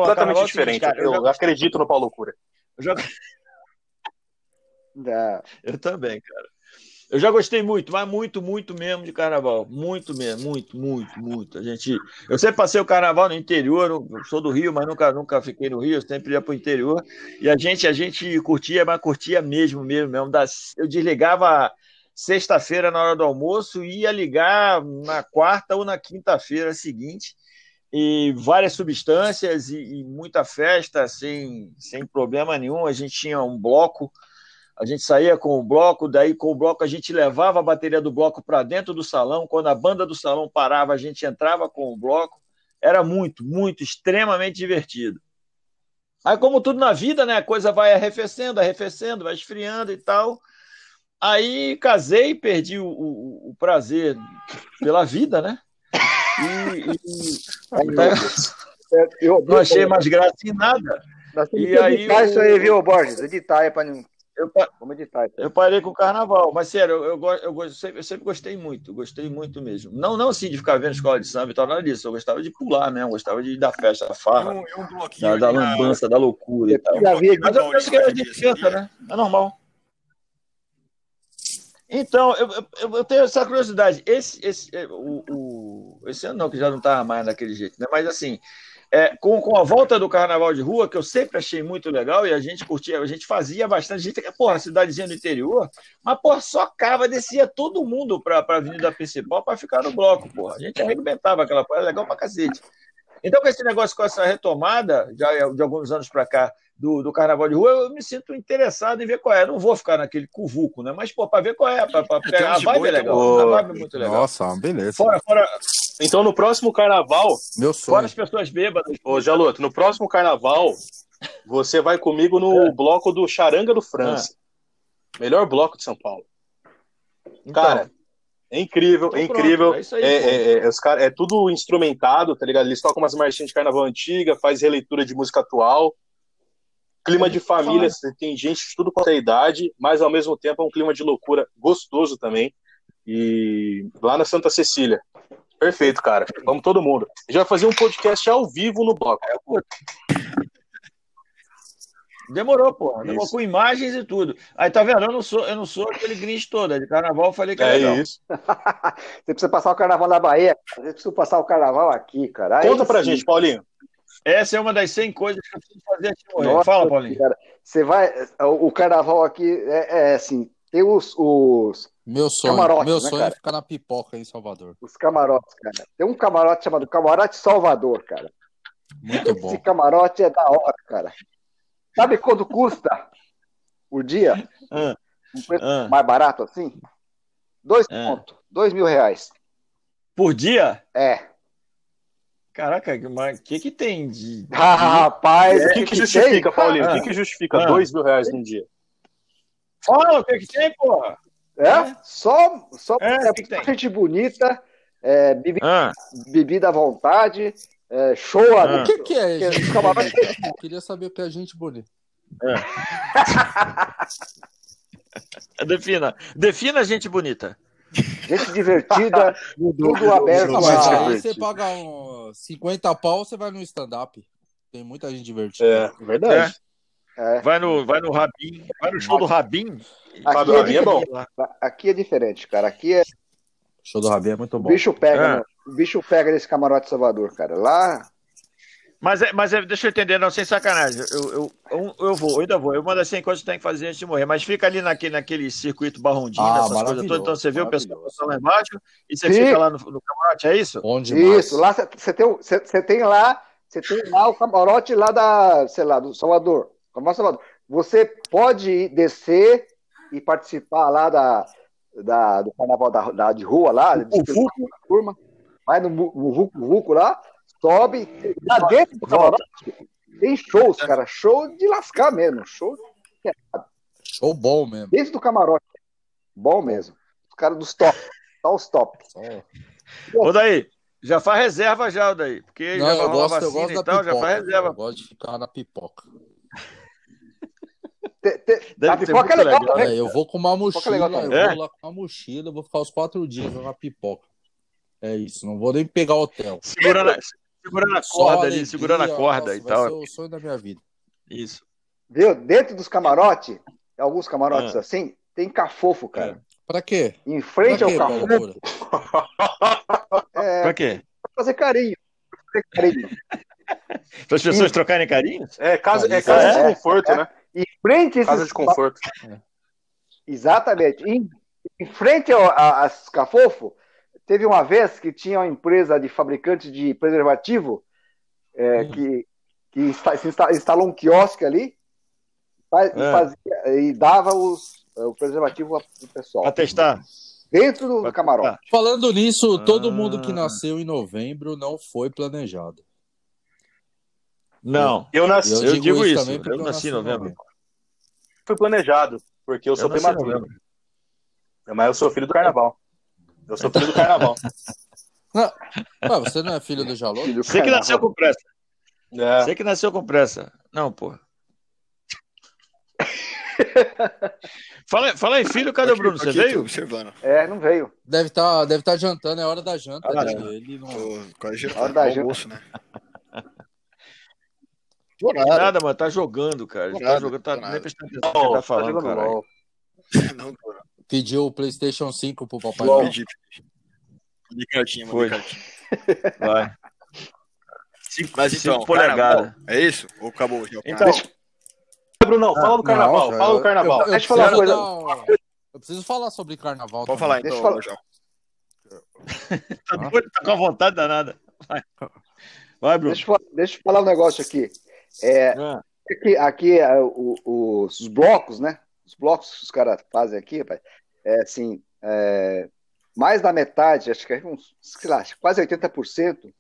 completamente carnaval é diferente. cara, eu eu, já- acredito no pau loucura. eu já- eu também, cara. Eu já gostei muito, mas muito, muito mesmo de carnaval. Muito mesmo, muito, muito, muito. A gente, eu sempre passei o carnaval no interior, sou do Rio, mas nunca, nunca fiquei no Rio, sempre ia pro interior. E a gente, a gente curtia, mas curtia mesmo, mesmo, mesmo. Eu desligava sexta-feira na hora do almoço e ia ligar na quarta ou na quinta-feira seguinte. E várias substâncias e, e muita festa sem, sem problema nenhum. A gente tinha um bloco a gente saía com o bloco, daí com o bloco a gente levava a bateria do bloco para dentro do salão. Quando a banda do salão parava, a gente entrava com o bloco. Era muito, muito, extremamente divertido. Aí, como tudo na vida, né? A coisa vai arrefecendo, arrefecendo, vai esfriando e tal. Aí casei, perdi o, o- o prazer pela vida, né? E, e- É, eu, não achei mais graça em nada. Nós temos E que aí editar isso aí, viu, Borges? Editar aí pra não. Eu, Vamos editar isso aí. Eu parei com o carnaval, mas sério, eu, eu, eu, eu sempre, eu sempre gostei muito, gostei muito mesmo. Não, não assim de ficar vendo escola de samba e tal, nada disso. Eu gostava de pular mesmo, eu gostava de ir da festa, da farra, um, bloquinho da, da lambança, da loucura e tal. Já vi Mas eu penso que a gente canta, né? É normal. Então, eu, eu, eu tenho essa curiosidade. Esse, esse, é, o, o- esse ano não, que já não estava mais daquele jeito, né? Mas assim, é, com, com a volta do carnaval de rua, que eu sempre achei muito legal, e a gente curtia, a gente fazia bastante, a gente, porra, cidadezinha do interior, mas, porra, só cava, descia todo mundo para a avenida principal para ficar no bloco, porra. A gente arrebentava aquela porra, era legal pra cacete. Então, com esse negócio, com essa retomada, já de alguns anos para cá, do, do carnaval de rua, eu me sinto interessado em ver qual é. Não vou ficar naquele cuvuco, né? Mas, pô, para ver qual é, para tem pegar. A vibe é boi legal. também. A vibe é muito legal. Nossa, beleza. Fora, fora, Então, no próximo carnaval, Meu fora sonho. as pessoas bêbadas. ô Jaloto, no próximo carnaval, você vai comigo no bloco do Charanga do França. Melhor bloco de São Paulo. Então, Cara, é incrível, Então é pronto, incrível. é isso aí, é, é, é, os cara, é tudo instrumentado, tá ligado? Eles tocam umas marchinhas de carnaval antiga, faz releitura de música atual. Clima de família, você tem gente de tudo quanto é idade, mas ao mesmo tempo é um clima de loucura gostoso também. E lá na Santa Cecília. Perfeito, cara. Vamos todo mundo. A gente vai fazer um podcast ao vivo no bloco. Demorou, pô. Demorou Isso. com imagens e tudo. Aí, tá vendo? Eu não sou, eu não sou aquele grinch todo. De carnaval eu falei que é, É legal. isso. [laughs] Você precisa passar o carnaval na Bahia. Você precisa passar o carnaval aqui, cara. Aí Conta pra sim. gente, Paulinho. Essa é uma das 100 coisas que eu preciso fazer antes de morrer. Nossa, Fala, Paulinho. cara, Você vai. O, carnaval aqui é, é assim: tem os, os, Meu sonho. Camarote, Meu né, sonho é cara? ficar na pipoca em Salvador. os camarotes, cara. Tem um camarote chamado Camarote Salvador, cara. Muito bom. Esse camarote é da hora, cara. Sabe quanto custa o dia? Ah, Um preço ah. mais barato assim? Dois Ah. pontos. Dois mil reais. Por dia? É. Caraca, mas o que, que tem de. Ah, [laughs] rapaz, O que, que justifica, Paulinho? O Ah. que, que justifica Ah. dois mil reais num dia? Fala o que, que tem, porra. É? Só, só É, é, que que tem? gente bonita, é, bebi- Ah, bebida à vontade, é, show. Ah. O que, que é Que- gente camarote-? Eu queria saber o que é gente bonita. [laughs] Defina. Defina gente bonita. Gente divertida, [laughs] tudo aberto Ah, Não, mas a... aí você paga um 50 pau, você vai no stand-up. Tem muita gente divertida. É, verdade. É, Vai no, vai no Rabin, vai no show do Rabin. aqui, Rabin é, é bom. aqui é diferente, cara. Aqui é, O show do Rabin é muito o bom. bicho pega, É. né? o bicho pega nesse camarote Salvador, cara. Lá, Mas, é, mas é, deixa eu entender, não, sem sacanagem. Eu, eu, eu, eu vou, eu ainda vou. É uma das 100 coisas que tem que fazer antes de morrer. Mas fica ali naquele, naquele circuito barrondinho, Ah, essas coisas todas. Então você vê o pessoal lá embaixo e você Sim. fica lá no, no camarote, é isso? Bom demais. isso, lá você tem, você tem lá, você tem lá o camarote lá da, sei lá, do Salvador. Camarote Salvador. Você pode ir descer e participar lá da, da, do carnaval da, da- de rua lá, de turma, vai no, no Vucu Vucu lá, sobe, lá dentro do camarote tem shows, cara, show de lascar mesmo, show Show bom mesmo. dentro do camarote, bom mesmo. Os caras dos top, só os top. Só- Ô, daí, já faz reserva já, daí. Porque Não, já eu gosto, eu vacina gosto da e tal, já pipoca. faz reserva. Eu gosto de ficar na pipoca. [laughs] Te- te- Deve a pipoca é legal legal. É, eu vou com uma Pipoca é mochila, legal eu também. vou lá com uma mochila, eu vou ficar os quatro dias na pipoca. É isso, não vou nem pegar hotel. Segurando, segurando a corda ali, segurando a corda nossa, e vai tal. ser o sonho da minha vida. Isso. Viu? Dentro dos camarotes, alguns camarotes Ah. assim, tem cafofo, cara. Pra quê? Em frente ao cafofo, é [laughs] Pra quê? pra fazer carinho. Pra fazer carinho. [laughs] Para as pessoas trocarem carinhos? É casa, é casa é, de conforto, é. né? Em frente a esses Casa de conforto. Exatamente. Em, em frente ao, a, a teve uma vez que tinha uma empresa de fabricante de preservativo é, Hum. que, que insta- se insta- instalou um quiosque ali fa- e, É. fazia- e dava os, o preservativo pro pessoal. Para testar? Dentro do Pra camarote. testar. Falando nisso, todo Ah. mundo que nasceu em novembro não foi planejado. Não. Eu nasci, Eu Eu, digo digo isso isso. eu eu nasci em em novembro. novembro. fui planejado, porque eu Eu sou prematuro. Mas eu sou filho do carnaval. Eu sou filho do carnaval. [laughs] Ué, você não é filho do Jalô? Filho do Você que nasceu com pressa. É. Você que nasceu com pressa. Não, pô. [laughs] fala, fala em filho, cadê o Bruno? Você veio? observando. É, não veio. Deve estar deve tá jantando, é hora da janta. Ah, né? é. Ele não... Tô quase Hora jantando. da Almoço, né? Tô Nada, nada. mano, tá jogando, cara. Ele tá jogando, tá nada. nem prestando atenção no que ele tá Tá falando, caralho. LOL. [laughs] Não tô. Pediu o PlayStation 5 pro Papai Não, Noel. pedi. De cartinha, Foi. mandei cartinha. Vai. Cinco, Mas então, cinco polegadas. é isso? Ou acabou já Então, carnaval? Brunão, fala do carnaval. Não, fala do eu- carnaval. Eu, eu Deixa eu falar uma coisa. um- eu preciso falar sobre carnaval. Pode também. falar Deixa eu então, falar. João. tá, doido, tá com a vontade danada. Vai, Vai Bruno. Deixa eu, falar- deixa eu falar um negócio aqui. É, Ah, aqui, aqui é, o- o- os blocos, né? Os blocos que os caras fazem aqui, rapaz, é assim, é, mais da metade, acho que é uns, sei lá, quase 80%,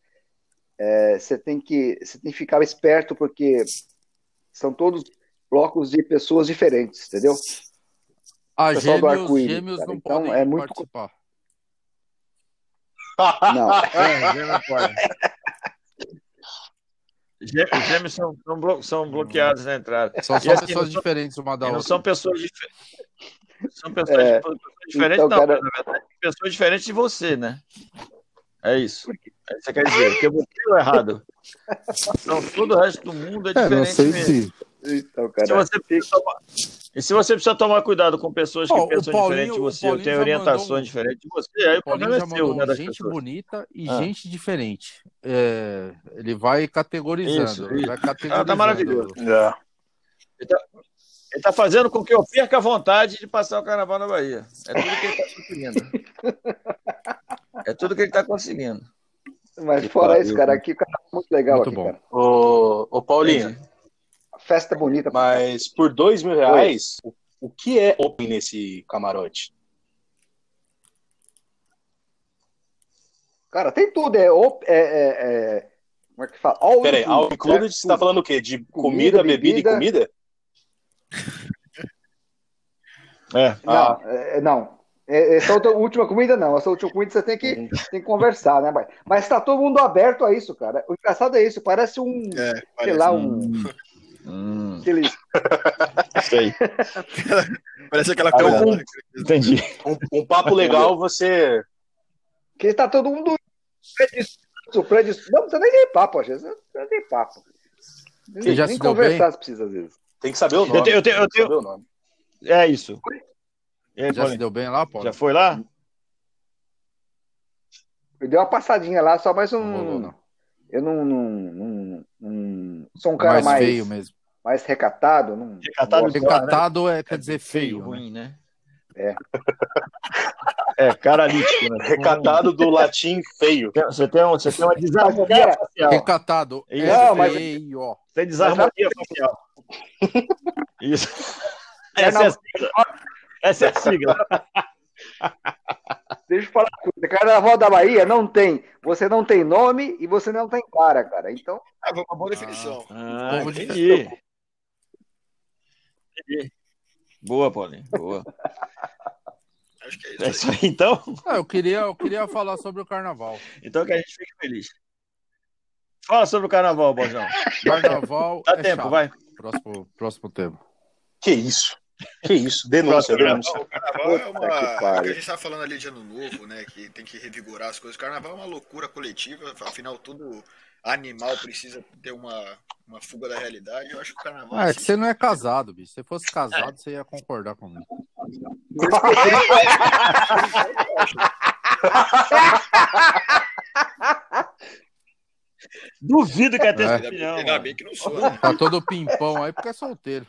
é, você tem que você tem que ficar esperto porque são todos blocos de pessoas diferentes, entendeu? Ah, pessoal do gêmeos, arco-íris, gêmeos cara. não Então, podem é muito- participar. [laughs] Não, é, Os gêmeos são, são, blo- são bloqueados na entrada. São E só assim, pessoas não são- diferentes uma da E não outra. são pessoas diferentes. São pessoas, É, pessoas diferentes, então, não, cara- na verdade, pessoas diferentes de você, né? É isso. É isso que você quer dizer. Porque você é o errado. Então, todo o resto do mundo é É, diferente não sei mesmo. se. então, Se cara, você precisa tomar- E se você precisa tomar cuidado com pessoas que Ó, o pensam Paulinho- diferente de você, ou têm orientações mandou um- diferentes de você, aí o problema já é seu, né, das gente pessoas. bonita e Ah. gente diferente. É, ele vai categorizando. Isso, ele isso. Vai categorizando. Ah, tá maravilhoso. É. Ele tá fazendo com que eu perca a vontade de passar o carnaval na Bahia. É tudo que ele tá conseguindo. É tudo que ele tá conseguindo. mas fora isso, cara, aqui cara, é muito legal Muito aqui, bom. cara. Ô, ô Paulinho, Festa bonita. mas por dois mil reais, o, o que é open nesse camarote? Cara, tem tudo. É, op- é, é, é- como é que fala? All Peraí, inclusive, all included, você tá falando o quê? De comida, Comida, bebida, e bebida. comida? É. Não, Ah. é, não. É, Essa outra última comida não. Essa última comida você tem que, tem que conversar, né? Mas, mas tá todo mundo aberto a isso, cara. O engraçado é isso. Parece um, É, sei parece. lá, um, Hum, Aqueles, isso aí. [laughs] Parece aquela coisa. um- né? Entendi. Um, um papo legal, você. que tá todo mundo predisposto, predisposto. Não precisa nem ter papo, às vezes. Não precisa nem papo. Você já nem se deu conversar se precisa, às vezes. Tem que saber o nome. Eu tenho- eu tenho- eu tenho- o nome. É isso. E aí, Já se deu bem lá, Paulo? Já foi lá? Eu dei uma passadinha lá, só mais Não um. não. Eu não, não, não, não- sou um cara mais, mais, feio mesmo. mais recatado. Não, Recatado gosto. Recatado é, quer dizer Feio, feio. né? ruim, né? É. É, caralítico, né? [laughs] Recatado do latim feio. Você tem, um- você tem uma desarmonia facial. Recatado é Não, mas- feio. ó. Tem desarmonia facial. [laughs] Isso. Essa é a sigla. Essa é a sigla. [laughs] Deixa eu falar uma coisa. Carnaval da Bahia não tem. Você não tem nome e você não tem cara, cara. Então, Ah, uma boa definição. Ah, de- entendi. Entendi. Boa, Paulinho. Boa. Acho que é isso. É isso aí, então. Ah, eu, queria, eu queria falar sobre o carnaval. Então que a gente fique feliz. Fala sobre o carnaval, Bojão. Carnaval Dá é tempo, chato. vai. Próximo, próximo tema. Que isso? Que isso? Denúncia, denúncia. O carnaval é uma. que É o que a gente tava falando ali de ano novo, né? Que tem que revigorar as coisas. O carnaval é uma loucura coletiva, afinal, todo animal precisa ter uma, uma fuga da realidade. Eu acho que o carnaval. Ah, é que você não é casado, bicho. Se você fosse casado, você ia concordar comigo. [laughs] Duvido que até É. essa Ainda, opinião. ainda bem que não sou, né? Tá todo pimpão aí porque é solteiro.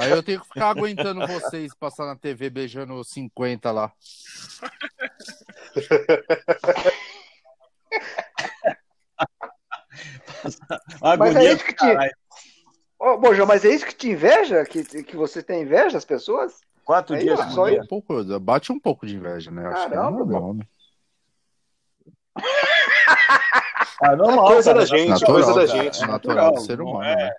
Aí eu tenho que ficar aguentando vocês passar na TV beijando 50 lá. [laughs] Agonia Mas é isso que te-. Ô, Bojão, mas é isso que te inveja? Que, que você tem inveja das pessoas? Quatro Aí, dias de só. Um pouco, bate um pouco de inveja, né? Acho que é Caramba, normal, né? Ah, normal, Coisa cara. da gente, Natural, coisa da cara, gente. é natural do ser não humano, é. né?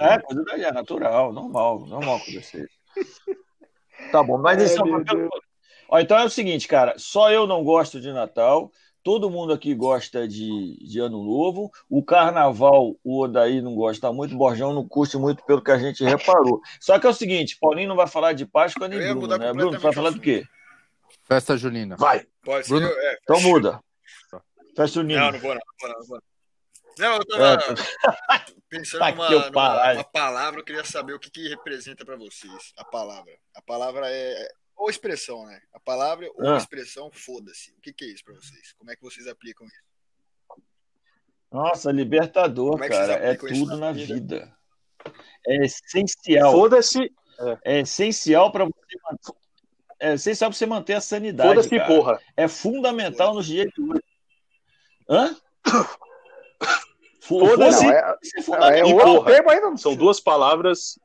É, coisa da é natural, normal, normal acontecer. [laughs] Tá bom, mas isso é. Ó, então é o seguinte, cara, só eu não gosto de Natal, todo mundo aqui gosta de, de Ano Novo, o Carnaval, o Odaí não gosta muito, o Borjão não curte muito pelo que a gente reparou. Só que é o seguinte, Paulinho não vai falar de Páscoa nem Bruno, né? Bruno, tu vai falar o do quê? Festa junina. Vai. Pode ser. Bruno- é, Então muda. Festa Não, Unida. não vou não, não vou não. Não, vou não. Não, eu tava [laughs] pensando Tá numa, que eu numa- paralho. uma palavra, eu queria saber o que, que representa pra vocês. A palavra. A palavra é. Ou expressão, né? A palavra ou Ah. expressão, foda-se. O que, que é isso pra vocês? Como é que vocês aplicam isso? Nossa, libertador, Como é cara, é tudo na vida? vida. É essencial. Foda-se, É essencial para você manter, é essencial para você manter a sanidade. foda-se, porra. É fundamental nos dias de hoje. Hã? [coughs] Foda-se. Não, é, Isso é é, não São duas palavras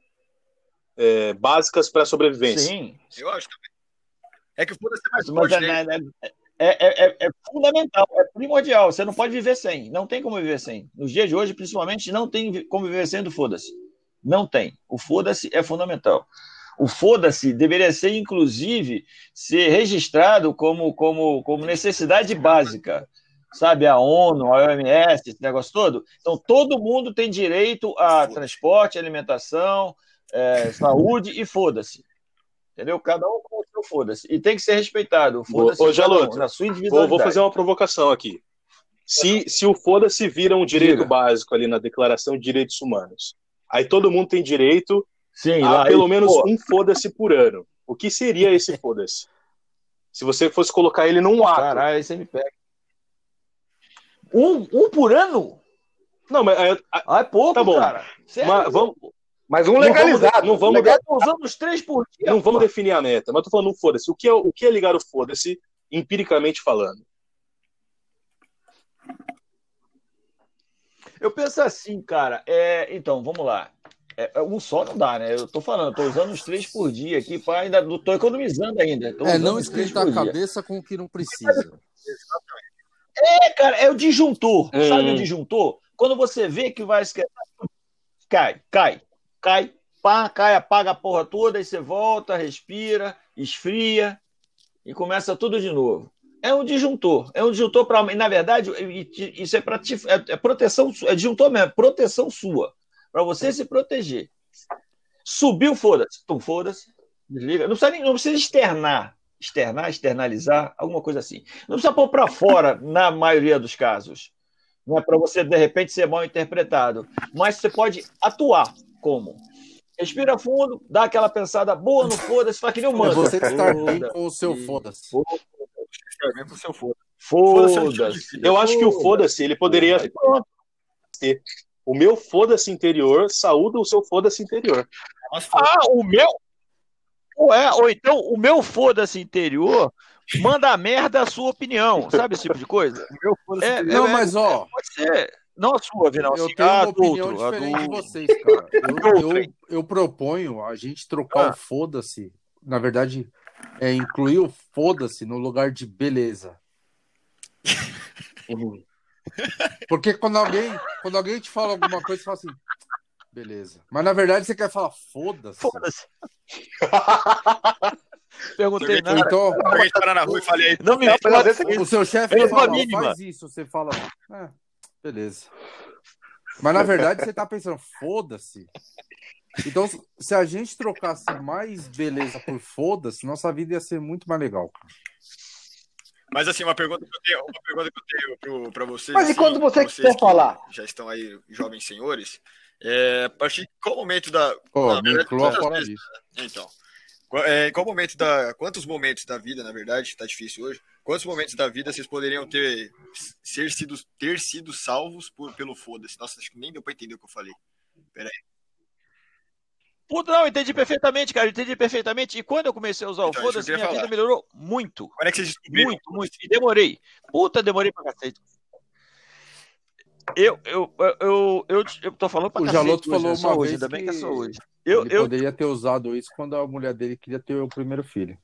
é, básicas para sobrevivência. Sim, Eu acho também. É que o foda-se é mais mas forte, é, né? é- é- é- é fundamental, é primordial. Você não pode viver sem. Não tem como viver sem. Nos dias de hoje, principalmente, não tem como viver sem do foda-se. Não tem. O foda-se é fundamental. O foda-se deveria ser, inclusive, ser registrado como, como, como necessidade básica. Sabe, a ONU, a OMS, esse negócio todo. Então, todo mundo tem direito a transporte, alimentação, eh, saúde e foda-se. Entendeu? Cada um com o seu foda-se. E tem que ser respeitado. Foda-se Jaloto, um, na sua Vou, individualidade. vou fazer uma provocação aqui. Se, se o foda-se vira um direito Diga. básico ali na Declaração de Direitos Humanos, aí todo mundo tem direito Sim, a lá, pelo aí, menos pô, um foda-se por ano. O que seria esse foda-se? Se você fosse colocar ele num ato. Caralho, aí você me pega. Um, um por ano? Não, mas é, Ah, é pouco, Tá bom. cara. Sério? mas vamos, Mas um Não vamos- legalizado. não vamos- Legal, tô usando os três por dia. não vamos pô. definir a meta, mas tô falando um foda-se. O que é, o que é ligar o foda-se empiricamente falando? Eu penso assim, cara. É, então, vamos lá. É, é, um só não dá, né? Eu tô falando, tô usando os três por dia aqui, para ainda não tô economizando ainda. Tô É não esquentar a dia. cabeça com o que não precisa. É, cara, é o disjuntor. Hum. Sabe o disjuntor? Quando você vê que vai esquentar, cai, cai, cai, pá, cai, apaga a porra toda, aí você volta, respira, esfria e começa tudo de novo. É um disjuntor. É um disjuntor para. Na verdade, isso é para é, é proteção. É disjuntor mesmo, proteção sua. Para você se proteger. Subiu, foda-se. Então, foda-se. Desliga. Não precisa, nem, não precisa externar. Externar, externalizar, alguma coisa assim. Não precisa pôr para fora, na maioria dos casos. Não é para você, de repente, ser mal interpretado. Mas você pode atuar como? Respira fundo, dá aquela pensada boa no foda-se, faz que nem um mantra. Você está bem com o seu foda-se. com o seu foda-se. Foda-se. Eu acho que o foda-se, ele poderia. O meu foda-se interior saúda o seu foda-se interior. Ah, o meu? Ou, é, ou então, o meu foda-se interior manda a merda a sua opinião. Sabe esse tipo de coisa? É, não, é, mas ó. Pode ser. Não a sua, Vinão. Eu tenho uma opinião outro, diferente do... de vocês, [laughs] cara. Eu, eu, eu, proponho a gente trocar ah. o foda-se. Na verdade, é incluir o foda-se no lugar de beleza. [laughs] Porque quando alguém, quando alguém te fala alguma coisa, você fala assim, beleza. Mas na verdade você quer falar foda-se. Foda-se. [laughs] Perguntei nada. Então, alguém parar na rua e falei, não me O seu chefe fala, faz isso, você fala, é, Beleza. Mas na verdade você tá pensando, foda-se. Então, se a gente trocasse mais beleza por foda-se, nossa vida ia ser muito mais legal, cara. Mas assim, uma pergunta que eu tenho, uma pergunta que eu tenho para vocês. Mas e assim, quando você quiser falar? Já estão aí, jovens senhores. É, a partir de qual momento da. Pô, da, me inclua fora disso. Então. É, em qual momento da. Quantos momentos da vida, na verdade, tá difícil hoje, Quantos momentos da vida vocês poderiam ter, ser sido, ter sido salvos por, pelo foda-se? Nossa, acho que nem deu pra entender o que eu falei. Pera aí. Puta, não, entendi perfeitamente, cara, entendi perfeitamente. E quando eu comecei a usar então, o foda-se, minha falar. vida melhorou muito. Quando é que vocês descobriram? Muito, muito. E demorei. Puta, demorei pra cacete. Eu, eu, eu, eu, eu tô falando pra O Jaloto falou né? uma hoje, vez ainda bem que é só hoje. Eu, ele eu poderia ter usado isso quando a mulher dele queria ter o primeiro filho.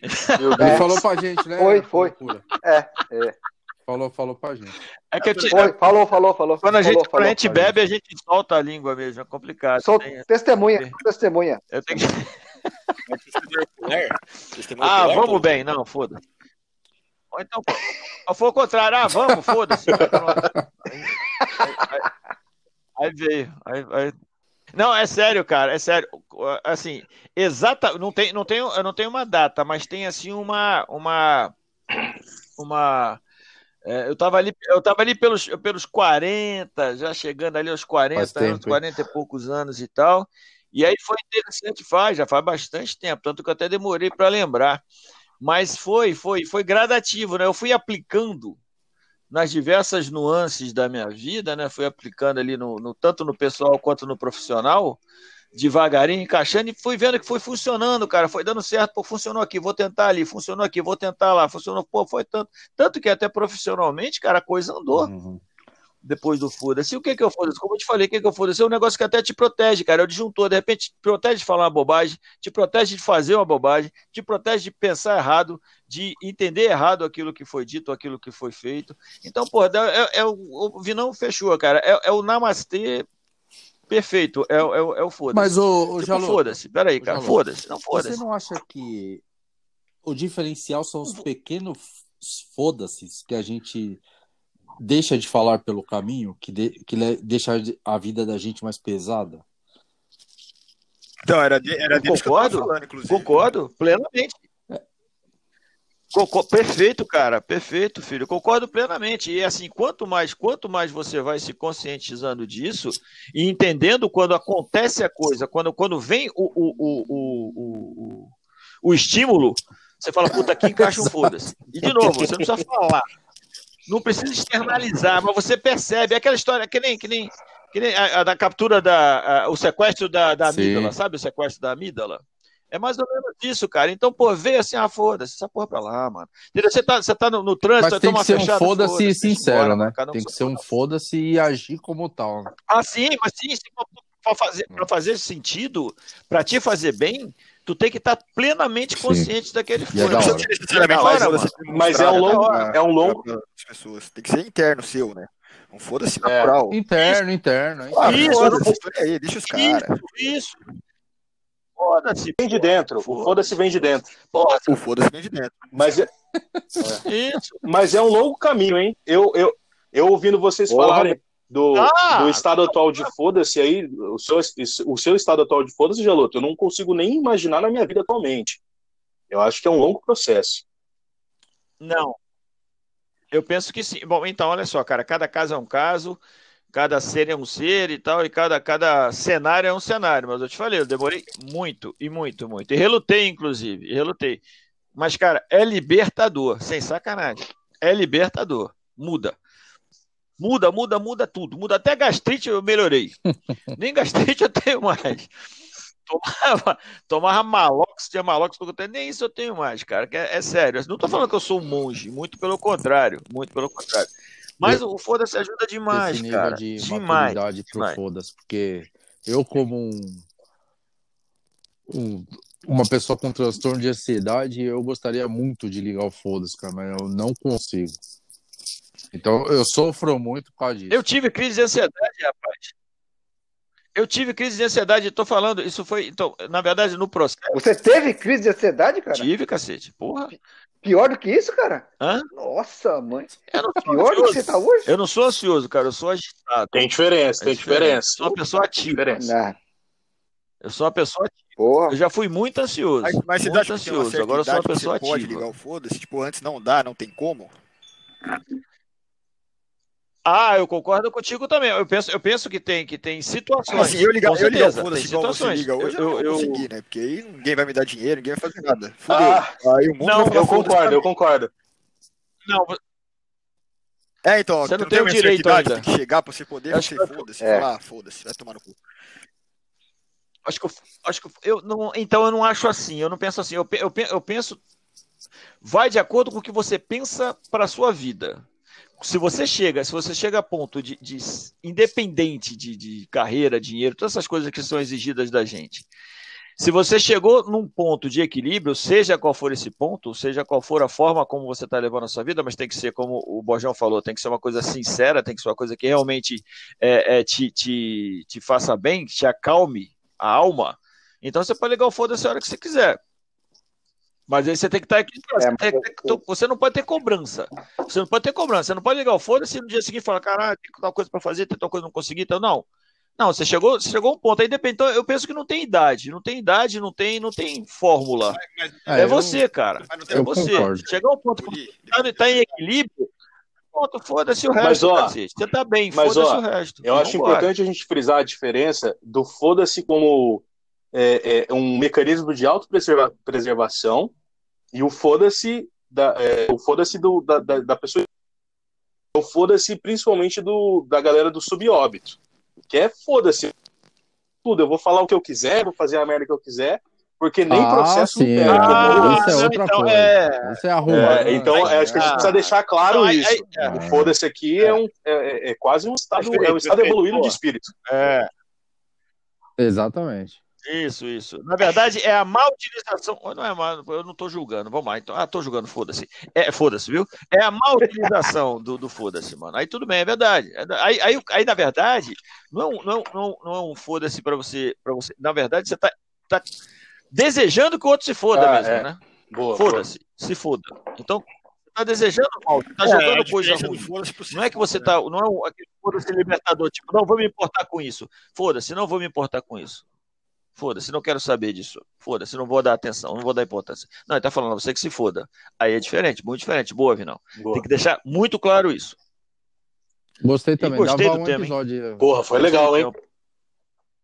Ele falou pra gente, né? Foi, foi. É, é. Falou, falou pra gente. É que te... Foi, falou, falou, falou. Quando a gente, falou, quando a gente bebe, a gente solta a língua mesmo, é complicado. Sol... Tem... Testemunha, testemunha. Eu tenho que... ah, vamos bem, não, foda-se. Então, ou foi o contrário, ah, vamos, foda-se. Aí, aí, aí, veio, aí, não, é sério, cara, é sério. Assim, exata, não tem, não tenho, eu não tenho uma data, mas tem assim uma, uma, uma. É, eu estava ali, eu tava ali pelos, pelos 40, já chegando ali aos 40 faz anos, tempo, 40 e poucos anos e tal. E aí foi interessante, faz, já faz bastante tempo, tanto que eu até demorei para lembrar. Mas foi, foi, foi gradativo, né? Eu fui aplicando nas diversas nuances da minha vida, né? Fui aplicando ali no, no, tanto no pessoal quanto no profissional, devagarinho, encaixando e fui vendo que foi funcionando, cara. Foi dando certo, pô, funcionou aqui, vou tentar ali, funcionou aqui, vou tentar lá, funcionou, pô, foi tanto, tanto que até profissionalmente, cara, a coisa andou. Uhum depois do foda-se. O que que eu foda-se? Como eu te falei, o que que eu foda-se? É um negócio que até te protege, cara. É o disjuntor, de repente, te protege de falar uma bobagem, te protege de fazer uma bobagem, te protege de pensar errado, de entender errado aquilo que foi dito, aquilo que foi feito. Então, pô, é, é, é o, o Vinão fechou, cara. É, é o namastê perfeito. É, é, é o foda-se. Mas o, o tipo, foda-se. Peraí, cara. Foda-se. Não foda-se. Você não acha que o diferencial são os pequenos foda-se que a gente deixa de falar pelo caminho, que, de, que deixa a vida da gente mais pesada? Então, era, de, era disso concordo, falando, inclusive. Concordo, plenamente. É. Perfeito, cara, perfeito, filho. Concordo plenamente. E assim, quanto mais, quanto mais você vai se conscientizando disso e entendendo quando acontece a coisa, quando, quando vem o, o, o, o, o, o estímulo, você fala, puta, aqui encaixa um foda-se. E de novo, você não precisa falar não precisa externalizar, mas você percebe. É aquela história que nem, que nem, que nem a, a da captura da. A, o sequestro da, da amígdala, sabe o sequestro da amígdala? É mais ou menos isso, cara. Então, pô, veio assim, ah, foda-se, essa porra pra lá, mano. Entendeu? Você tá, você tá no, no trânsito, Mas tem que ser fechada, um foda-se foda sincero, né? Um tem que ser um foda-se e agir como tal. Né? Ah, sim, mas sim, para fazer, pra fazer sentido, para te fazer bem, tu tem que estar tá plenamente consciente Sim. daquele filme. É não necessariamente hora, mas, mas é um longo, é um longo. pessoas. Tem que ser interno seu, né? Não foda-se é. natural. Interno, interno. Ah, isso, isso, aí, deixa os caras. Isso, isso. Foda-se. Vem de dentro. O foda-se vem de dentro. Porra, O foda-se vem de dentro. Mas é, isso. mas é um longo caminho, hein? Eu, eu, eu ouvindo vocês Porra. falarem do, Ah! do estado atual de foda-se aí, o seu, o seu estado atual de foda-se, Geloto, eu não consigo nem imaginar na minha vida atualmente. Eu acho que é um longo processo. Não. Eu penso que sim. Bom, então, olha só, cara, cada caso é um caso, cada ser é um ser e tal, e cada, cada cenário é um cenário. Mas eu te falei, eu demorei muito, e muito, muito. E relutei, inclusive, e relutei. Mas, cara, é libertador, sem sacanagem. É libertador. Muda. Muda, muda, muda tudo. Muda até gastrite eu melhorei. [laughs] Nem gastrite eu tenho mais. Tomava, tomava Malox, tinha Malox, eu nem isso eu tenho mais, cara. É, é sério. Não tô falando que eu sou um monge, muito pelo contrário. Muito pelo contrário. Mas o foda-se ajuda demais, cara. de Demais. demais. foda-se, porque eu como um, um- uma pessoa com transtorno de ansiedade, eu gostaria muito de ligar o foda-se, cara, mas eu não consigo. Então eu sofro muito por causa disso. Eu tive crise de ansiedade, rapaz. Eu tive crise de ansiedade, tô falando, isso foi, então, na verdade, no processo. Você teve crise de ansiedade, cara? Tive, cacete. Porra. Pior do que isso, cara? Hã? Nossa, mãe. Eu não sou Pior do que você tá hoje? Eu não sou ansioso, cara. Eu sou agitado. Tem diferença, tem É diferença. Sou uma pessoa ativa. Eu sou uma pessoa ativa. porra. Eu já fui muito ansioso. Mas, mas muito uma ansioso. Agora eu sou uma idade pessoa você pode ativa. ligar o foda-se? Tipo, antes não dá, não tem como? Ah, eu concordo contigo também. Eu penso, eu penso que tem, que tem situações. Assim, eu ligar, com eu ligar o foda-se tem igual você situações. liga hoje, eu, Eu- eu- vou conseguir, né? Porque aí ninguém vai me dar dinheiro, ninguém vai fazer nada. Fudeu. Ah, aí o mundo não, vai ficar eu concordo, eu concordo. Não, É, então, Você tu não tem o uma direito ainda. tem que chegar pra você poder você que- foda-se. É. Falar, ah, foda-se, vai tomar no cu. acho que eu, acho que eu não, então eu não acho assim. Eu não penso assim. Eu, eu, eu penso vai de acordo com o que você pensa para sua vida. Se você chega, se você chega a ponto de, de independente de, de carreira, dinheiro, todas essas coisas que são exigidas da gente. Se você chegou num ponto de equilíbrio, seja qual for esse ponto, seja qual for a forma como você está levando a sua vida, mas tem que ser, como o Borjão falou, tem que ser uma coisa sincera, tem que ser uma coisa que realmente é, é, te, te, te faça bem, te acalme a alma. Então você pode ligar o foda-se a hora que você quiser. Mas aí você tem que estar equilibrado. É, Você, tem você não pode ter cobrança. Você não pode ter cobrança. Você não pode ligar o foda-se no dia seguinte falar, caralho, tem tal coisa para fazer, tem tal coisa não consegui, então não. Não, você chegou, você chegou a um ponto. Aí depende. Então, eu penso que não tem idade. Não tem idade, não tem, não tem fórmula. É, É, eu- você, cara. Mas É você. concordo. Chegar ao ponto que tá, tá em equilíbrio, ponto, foda-se o Mas, resto, ó, cacete. Você tá bem, mas, foda-se ó, o resto. Eu acho importante a gente frisar a diferença do foda-se como é, é, um mecanismo de autopreservação e o foda-se da, é, o foda-se do- da, da, da pessoa. O foda-se principalmente do, da galera do subóbito. Que é foda-se tudo. Eu vou falar o que eu quiser, vou fazer a merda que eu quiser, porque nem Ah, processo sim, pega. Ah, isso é outra então, coisa. é. Isso é arrumar. É, então, Aí- acho que a gente ah. precisa deixar claro Não, isso. é. O foda-se aqui é, um, é, é quase um estado, é um estado evoluído de espírito. É, Exatamente. Isso, isso. Na verdade, é a má utilização. Não é má, eu não tô julgando, vamos lá. Então, ah, tô julgando, foda-se. É, foda-se, viu? É a má utilização do, do foda-se, mano. Aí tudo bem, é verdade. Aí, aí, aí, na verdade, não é um, não é não é não é um foda-se pra você, pra você. Na verdade, você tá, tá desejando que o outro se foda Ah, mesmo, é. né? Boa. Foda-se, se foda. Então, você tá desejando mal, você tá É, jogando coisa ruim. Não é que você né? tá. Não é um, aquele foda-se libertador, tipo, não vou me importar com isso. Foda-se, não vou me importar com isso. Foda-se, não quero saber disso. Foda-se, não vou dar atenção, não vou dar importância. Não, ele tá falando, você que se foda. Aí é diferente, muito diferente. Boa, Vinão. Boa. Tem que deixar muito claro isso. Gostei também. gostei Dava do um tema, hein? episódio. Porra, foi legal, hein?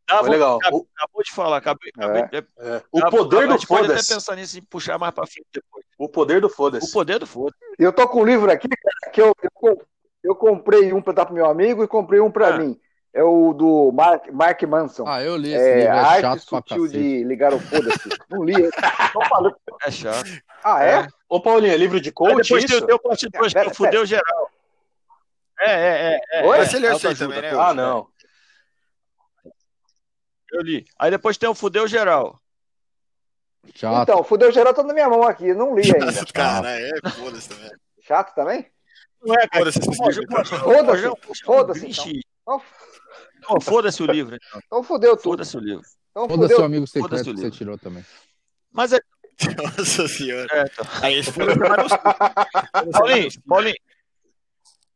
Dava- Foi legal. acabou, O, acabou de falar, acabei, acabei, é, é, o poder a do pode até foda-se. pensar nisso e puxar mais pra frente depois. O poder do O foda-se. poder do foda. Eu tô com um livro aqui, cara, que eu, eu, eu comprei um pra dar pro meu amigo e comprei um pra Ah. mim. É o do Mark, Mark Manson. Ah, eu li esse é, livro, a é arte chato pra sutil cacete. de ligar o foda-se. Não li. Tô falando. É chato. Ah, é? Ô, Paulinho, é livro de Aí coach depois tem o teu parte 2, que Pera, é o fudeu geral. É, é, é. é, Oi? é. Você leu isso aí também, né? coach. Ah, não. Eu li. Aí depois tem o fudeu geral. Chato. Então, fudeu geral tá na minha mão aqui. Não li ainda. [laughs] Cara, é foda-se também. Chato também? Não é, cara. Foda-se Foda-se, foda-se, vixe, Então, Oh, Foda-se o livro, então. então fudeu tudo. Foda-se o livro. Então Foda seu fudeu. amigo secreto foda-se o que você tirou também. Mas é. Nossa senhora. é então. Aí foi Paulinho, Paulinho.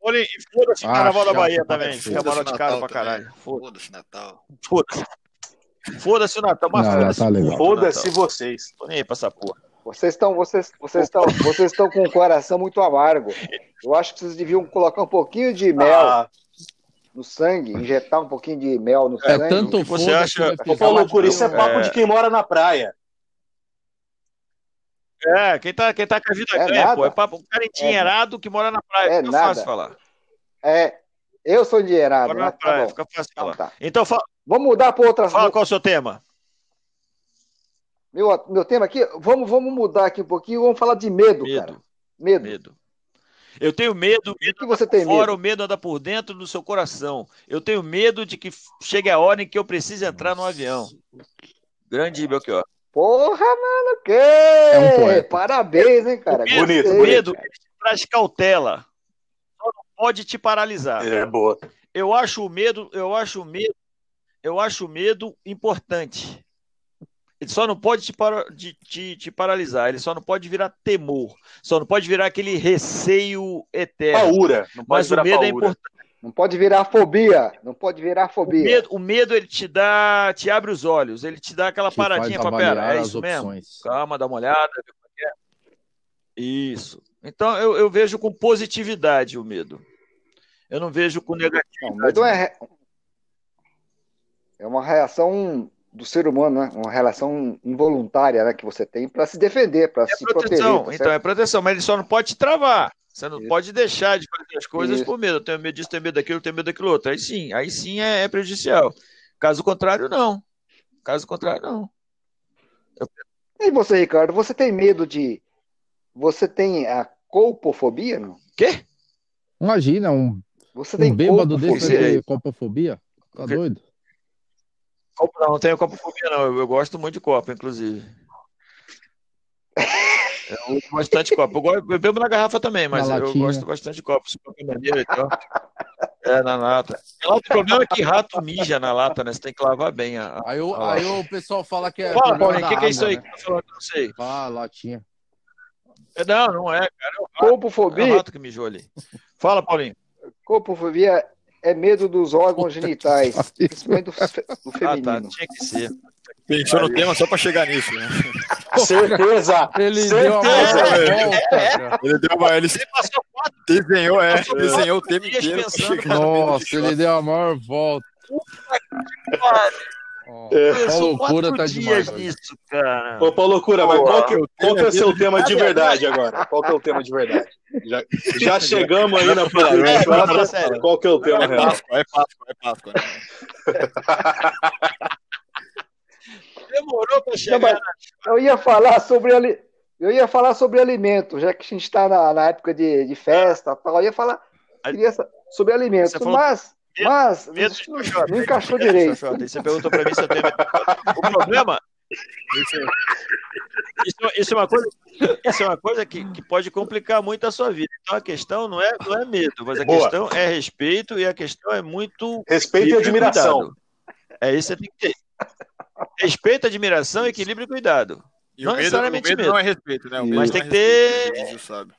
Paulinho, e foda-se o Ah, Carnaval da Bahia também. Fica mal de Foda-se cara Natal pra caralho. Foda- Foda-se Natal. Foda-se. Foda-se o Natal, mas foda-se. tá legal. o Foda-se vocês. Tô nem aí pra essa porra. Vocês estão, vocês, vocês estão, vocês estão com o coração muito amargo. Eu acho que vocês deviam colocar um pouquinho de mel Ah, no sangue, injetar um pouquinho de mel no É sangue. tanto que você acha- ô, Paulo de isso é papo de quem mora na praia. É, quem tá, quem tá com a vida É ganha, pô. É papo, um cara endinheirado que mora na praia. É fica nada. fácil falar. É, eu sou endinheirado, Mora na tá praia, bom. fica fácil Então falar. tá. Então fala, Vamos mudar para outra. fala qual é o seu tema. Meu, meu tema aqui, vamos, vamos mudar aqui um pouquinho, vamos falar de medo, cara. Medo, Medo. Eu tenho medo, O que você tem fora, medo? o medo anda por dentro do seu coração. Eu tenho medo de que chegue a hora em que eu precise entrar no avião. Grande Belchior. Porra, mano, que um poeta. Parabéns, hein, cara. O medo, Bonito, o medo cara. te traz cautela. Só não pode te paralisar. É boa. Eu acho o medo, eu acho o medo, eu acho o medo importante. Ele só não pode te, para- de- te- te paralisar, ele só não pode virar temor, só não pode virar aquele receio eterno. Paura. Não pode Mas o medo é paura. importante. Não pode virar fobia. Não pode virar O fobia. medo, o medo, ele te dá, te abre os olhos, ele te dá aquela Te paradinha para pera, é isso mesmo? Calma, dá uma olhada. é é. Isso. Então eu, eu vejo com positividade o medo. Eu não vejo com Não, negatividade. medo é, re- é uma reação do ser humano, né? Uma reação involuntária, né, que você tem para se defender, para É se proteger. proteção, tá então certo? é proteção, mas ele só não pode te travar. Você não Isso. pode deixar de fazer as coisas Isso. por medo. Eu tenho medo disso, tenho medo daquilo, tenho medo daquilo outro. Aí sim, aí sim é, é prejudicial. Caso contrário, não. Caso contrário, não. E você, Ricardo, você tem medo de. Você tem a colpofobia, não? Quê? Imagina um, Você tem um bêbado desse. Tá doido? Copo não, não tenho copofobia, não. Eu, eu gosto muito de copo, inclusive. [laughs] Eu uso bastante copo. Eu, gosto, eu bebo na garrafa também, mas eu gosto bastante de copo. Maneira e tal. É, na lata. Lá, o problema é que rato mija na lata, né? Você tem que lavar bem a. a- Aí, o- a aí o pessoal fala que é. Fala, Paulinho, o que, que é isso aí né? que tá falando? Não sei. Ah, latinha. É, Não, não é, cara. É o rato, é o rato que mijou ali. Fala, Paulinho. colpofobia é medo dos órgãos genitais, principalmente do, fe- do Ah, tá. feminino. Tinha que ser. Pensou no tema só pra chegar nisso, né? [laughs] Certeza. Ele Certeza, deu a maior velho. volta. cara. Ele deu uma. Ele Ele passou quatro desenhou, é. Desenhou o tema inteiro Nossa, ele deu a maior volta. Ó, É. Pensou loucura tá demais. velho. nisso, cara. Ô, Paulo Loucura, mas qual que, eu qual que é o seu tema de [laughs] verdade agora? Qual que é o tema de verdade? Já, [laughs] já chegamos aí na Pelaria É. Qual que é o tema É real? Páscoa, é Páscoa, é Páscoa. né? [laughs] Demorou pra chegar. eu ia falar sobre ali, eu ia falar sobre alimento, já que a gente está na, na época de, de festa, e tal, eu ia falar queria sobre alimento, mas, mas medo não, xoxota. não encaixou Medo direito. xoxota. Você perguntou pra mim se eu tenho medo. O problema. Isso, isso é uma coisa, isso é uma coisa que, que pode complicar muito a sua vida. Então a questão não é, não é medo, mas a Boa. questão é respeito e a questão é muito Respeito e admiração. cuidado. É isso que você tem que ter. Respeito, admiração, equilíbrio e cuidado. E Não o medo, o necessariamente medo medo. não é respeito, né? O medo Mas tem não é que ter- respeito, o sabe.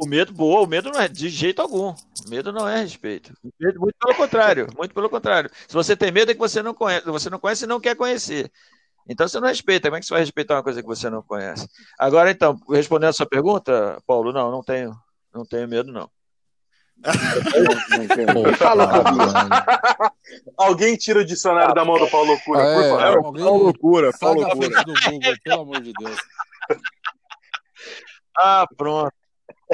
O medo, boa, o medo não é de jeito algum. O medo não é respeito. O medo, muito pelo contrário, [laughs] muito pelo contrário. Se você tem medo é que você não conhece, você não conhece e não quer conhecer. Então você não respeita. Como é que você vai respeitar uma coisa que você não conhece? Agora, então, respondendo a sua pergunta, Paulo, não, não tenho, não tenho medo, não. [laughs] Pô, Fala. Alguém tira o dicionário da mão do Paulo Loucura, Ah, por é, favor. alguém Qual loucura, a loucura. do Google, pelo amor de Deus. Ah, pronto,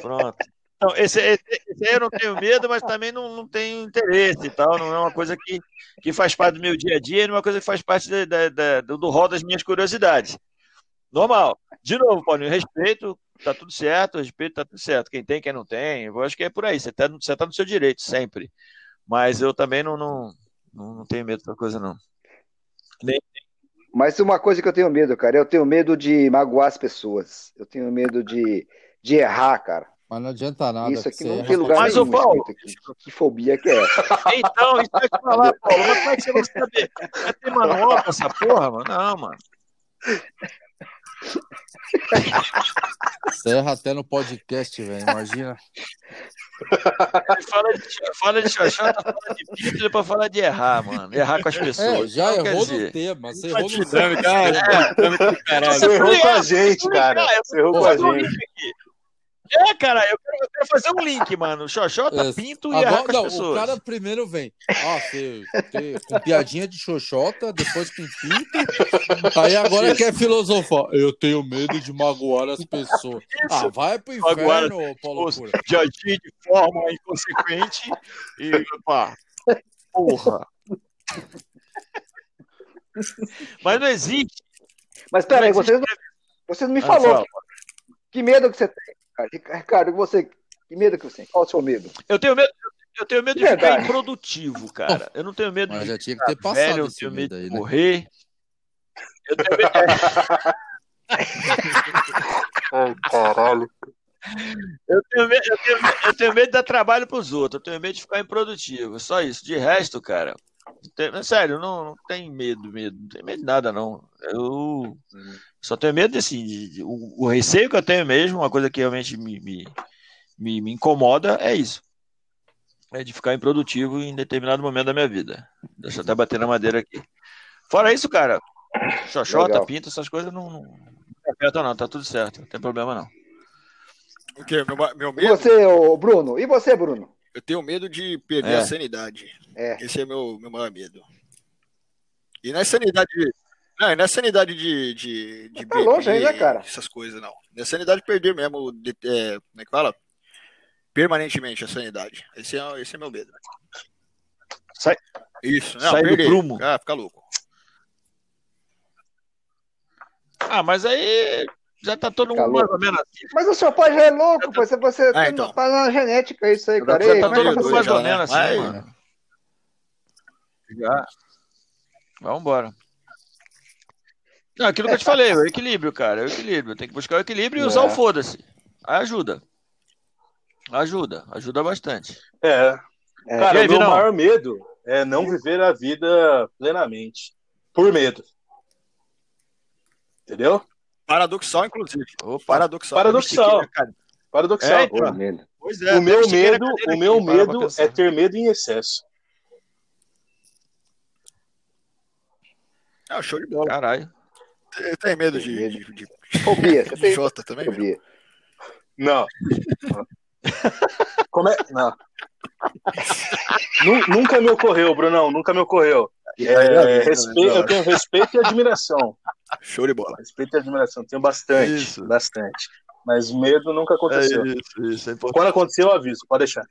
pronto. Então, esse, esse, esse aí eu não tenho medo, mas também não, não tenho interesse e tal. Não é uma coisa que, que faz parte do meu dia a dia, não é uma coisa que faz parte da- da- da- do, do rol das minhas curiosidades. Normal. De novo, Paulinho, respeito, tá tudo certo, respeito, tá tudo certo. Quem tem, quem não tem, eu acho que é por aí. Você tá, no- você tá no seu direito, sempre. Mas eu também não, não, não, não tenho medo da coisa, não. Mas uma coisa que eu tenho medo, cara, eu tenho medo de magoar as pessoas. Eu tenho medo de, de errar, cara. Mas não adianta nada. Isso aqui não tem lugar Mas, nenhum ô, Paulo. Que fobia que é essa? [laughs] Então, isso vai te falar, Paulo. Mas como é que você vai saber? Vai ter manual pra essa porra, mano? Não, mano. Você erra até no podcast, velho. Imagina. Fala de, fala de xoxota, fala de pinto, depois fala de errar, mano. Errar com as É, pessoas. já Então, quer errou dizer, no tema. Você errou no tema. do caralho. Você errou com a É, gente, cara. Você errou com a gente. É, cara, eu quero, eu quero fazer um link, mano. Xoxota, É, pinto e Agora, com as não, o pessoas. cara primeiro vem. Ah, você, você- com piadinha de xoxota, depois com pinto. Aí agora quer filosofar. Eu tenho medo de magoar as pessoas. Ah, vai pro inferno, Paulo pessoas. Cura. de agir de forma inconsequente e pá, porra. Mas não existe. Mas peraí, Não você, você não me Ah, falou. fala. Que medo que você tem? Ricardo, você, que medo que você tem? Qual o seu medo? Eu tenho medo, eu tenho medo de Verdade. ficar improdutivo, cara. Eu não tenho medo Mas de já tinha que ter passado velho, eu tenho medo medo aí, de né? morrer. Eu tenho medo, [laughs] Ai, caralho. eu tenho medo, eu tenho eu tenho medo de dar trabalho pros outros. Eu tenho medo de ficar improdutivo. Só isso. De resto, cara. É sério, não, não tem medo, medo. Não tem medo de nada, não. Eu só tenho medo assim, de, de- o, o receio que eu tenho mesmo, uma coisa que realmente me, me, me, me incomoda, é isso. É de ficar improdutivo em determinado momento da minha vida. Deixa eu até bater na madeira aqui. Fora isso, cara, xoxota, Legal. pinta, essas coisas não, não, não afeta, não. Tá tudo certo. Não tem problema, não. O quê? Meu, meu E medo? você, ô, Bruno? E você, Bruno? Eu tenho medo de perder É. a sanidade. É. Esse é meu, meu maior medo. E não é sanidade. Não, e não é sanidade de. de, de Tá longe aí, né, cara? Essas coisas, não. Não é sanidade de perder mesmo. de- é, como é que fala? Permanentemente a sanidade. Esse é, esse é meu medo. Sai- Isso, não, sai do perder. prumo. Ah, fica louco. Ah, mas aí já tá todo mundo mais ou menos assim. Mas o seu pai já é louco, pô. Você, você tem então. tá na genética isso aí, cara. Já tá é todo mundo mais ou menos assim, Vai. mano. Já. Vambora. Não, aquilo que eu te falei, o equilíbrio, cara. É o equilíbrio. Tem que buscar o equilíbrio e usar É. o foda-se. Aí ajuda. Ajuda, ajuda bastante. É. É. Cara, aí, o meu maior medo é não viver a vida plenamente. Por medo. Entendeu? Paradoxal, inclusive. Opa. Paradoxal. Paradoxal. Paradoxal. É, então. Ô, medo. Pois é, o meu medo, o meu aqui, medo é ter medo em excesso. Ah, show de bola. Caralho. Você tem medo de, Medo. de, de, de [laughs] tem Jota também? Não. [laughs] Como é? Não. [laughs] Nu- nunca me ocorreu, Brunão, nunca me ocorreu. É, respe- Eu tenho respeito e admiração. [laughs] Show de bola. Respeito e admiração, tenho bastante, Isso. bastante. Mas medo nunca aconteceu. isso, isso. É importante. Quando acontecer, eu aviso, pode deixar.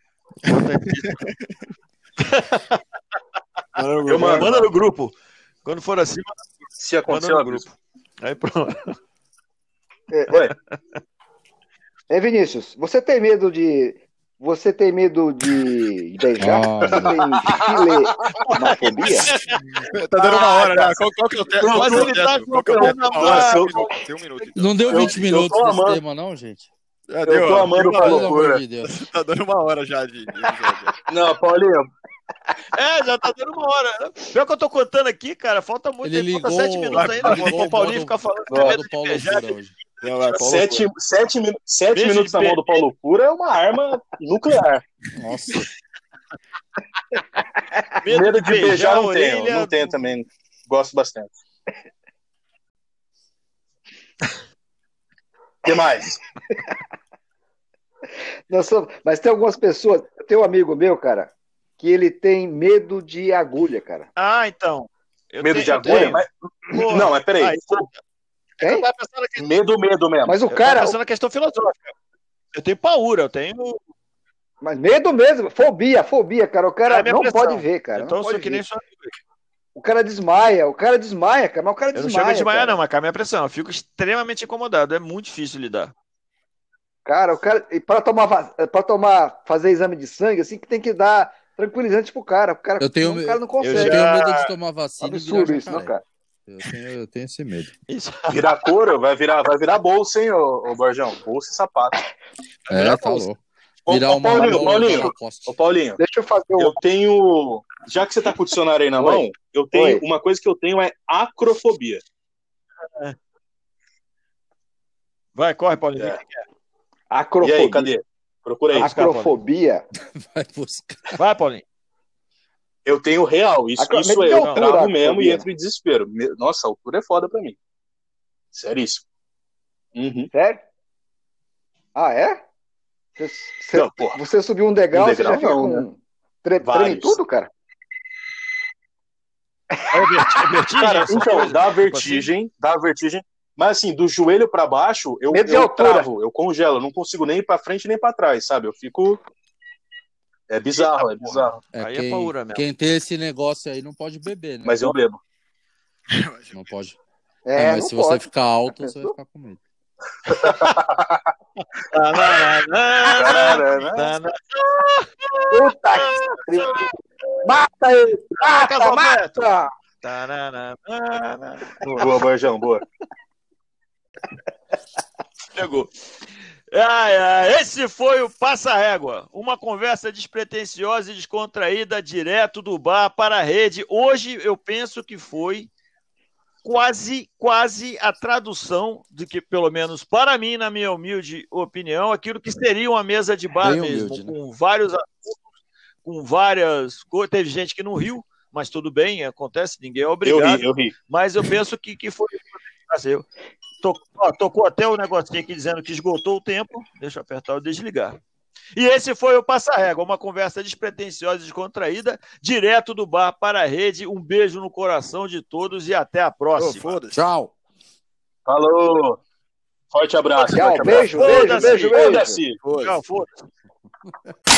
Eu mando. Manda no grupo. Quando for assim, Se manda acontecer, eu no grupo. Aí pronto. Ué, [laughs] É, Vinícius, você tem medo de. Você tem medo de beijar? Ah, você tem? [laughs] Tá dando uma hora, né? Qual, qual que é o tempo? Mas Qual que é ele tá tempo? Qual que é com eu- tem um minuto, Tem um minuto. então. Não deu Eu- 20 eu minutos tô desse tema, não, gente? Já eu deu, tô amando o Pelo Paulo amor Cura. de Deus. [laughs] Tá dando uma hora já de. Não, Paulinho, É, já tá dando uma hora. Pior que eu tô contando aqui, cara, falta muito Ele tempo, falta sete minutos ainda. ligou O Paulinho ficar falando que tem medo do de Paulo beijar. Não, vai, Paulo sete, sete, sete Beijo minutos na mão do Paulo Cura é uma arma nuclear. Nossa. [laughs] Medo de beijar a não tenho, orelha não tenho também. Gosto bastante. O que mais? Nós somos- Mas tem algumas pessoas. Tem um amigo meu, cara, que ele tem medo de agulha, cara. Ah, então. Eu Medo tenho- de agulha? Mas-. Não, mas peraí. Ah? Eu tava pensando que Medo, medo mesmo. Mas o Eu cara. pensando na questão filosófica. Eu tenho paura, eu tenho. Mas medo mesmo, fobia, fobia, cara. O cara É não pressão. pode ver, cara. então não eu sou que ver. nem amiga. O cara desmaia, o cara desmaia, cara. Mas o cara Eu não desmaia. chego a desmaiar, cara. não, mas cai a minha pressão. Eu fico extremamente incomodado. É muito difícil lidar. Cara, o cara. E para tomar, va- pra tomar, fazer exame de sangue, assim, que tem que dar tranquilizante pro cara. O cara, Eu tenho o cara não Eu consegue. já- tenho medo de tomar vacina Absurdo isso, não, jacaré. cara. Eu tenho, eu tenho esse medo. [laughs] Virar couro, vai virar, vai virar bolsa, hein, ô, ô Borjão? Bolsa e sapato. É, virar bolsa. louco. Ô, Virar ô, uma Paulinho, bola Paulinho, ô Paulinho, Deixa eu fazer um. eu tenho. Já que você tá com o dicionário aí na Oi. mão, eu tenho. Oi. Uma coisa que eu tenho é acrofobia. Vai, corre, Paulinho. É. E Acrofobia. aí, cadê? Procura aí. Acrofobia. [laughs] Vai buscar. Vai, Paulinho. Eu tenho real. Isso, isso é, eu altura, travo mesmo e acrofobia? entro em desespero. Nossa, a altura é foda pra mim. Seríssimo. Uhum. Sério? Ah, é? Você, você- Não, porra. você subiu um degrau, Um você degrau já fica não, com. Tre treme tudo, cara? É verti- vertigem, Cara, então, dá Tipo vertigem, dá vertigem. Mas assim, do joelho pra baixo, eu, Medo eu altura. travo, eu congelo, eu não consigo nem ir pra frente nem pra trás, sabe? Eu fico. É bizarro, é bizarro. É, Aí é quem, paura mesmo. quem tem esse negócio aí não pode beber, né? Mas eu bebo. Não pode. É, É, mas não se você pode. ficar alto, você vai ficar com medo. Puta que. Mata ele! Mata, mata! Boa, Borjão, boa. Chegou. Ai, ai, esse foi o Passa Régua, uma conversa despretensiosa e descontraída direto do bar para a rede. Hoje eu penso que foi quase, quase a tradução do que, pelo menos para mim, na minha humilde opinião, aquilo que seria uma mesa de bar Bem mesmo, humilde, né? com vários assuntos, com várias coisas. Teve gente que não riu, mas tudo bem, acontece, ninguém é Eu obrigado ri, eu ri. mas eu penso que, que foi. Eu- to- ó, tocou até o negocinho aqui dizendo que esgotou o tempo. Deixa eu apertar o desligar. E esse foi o Passa Régua, uma conversa despretensiosa e descontraída, direto do bar para a rede. Um beijo no coração de todos e até a próxima. foda-se. Tchau. Falou. Forte abraço. Tchau, forte abraço. beijo, beijo, beijo, beijo. Foda-se. Tchau, foda-se. [laughs]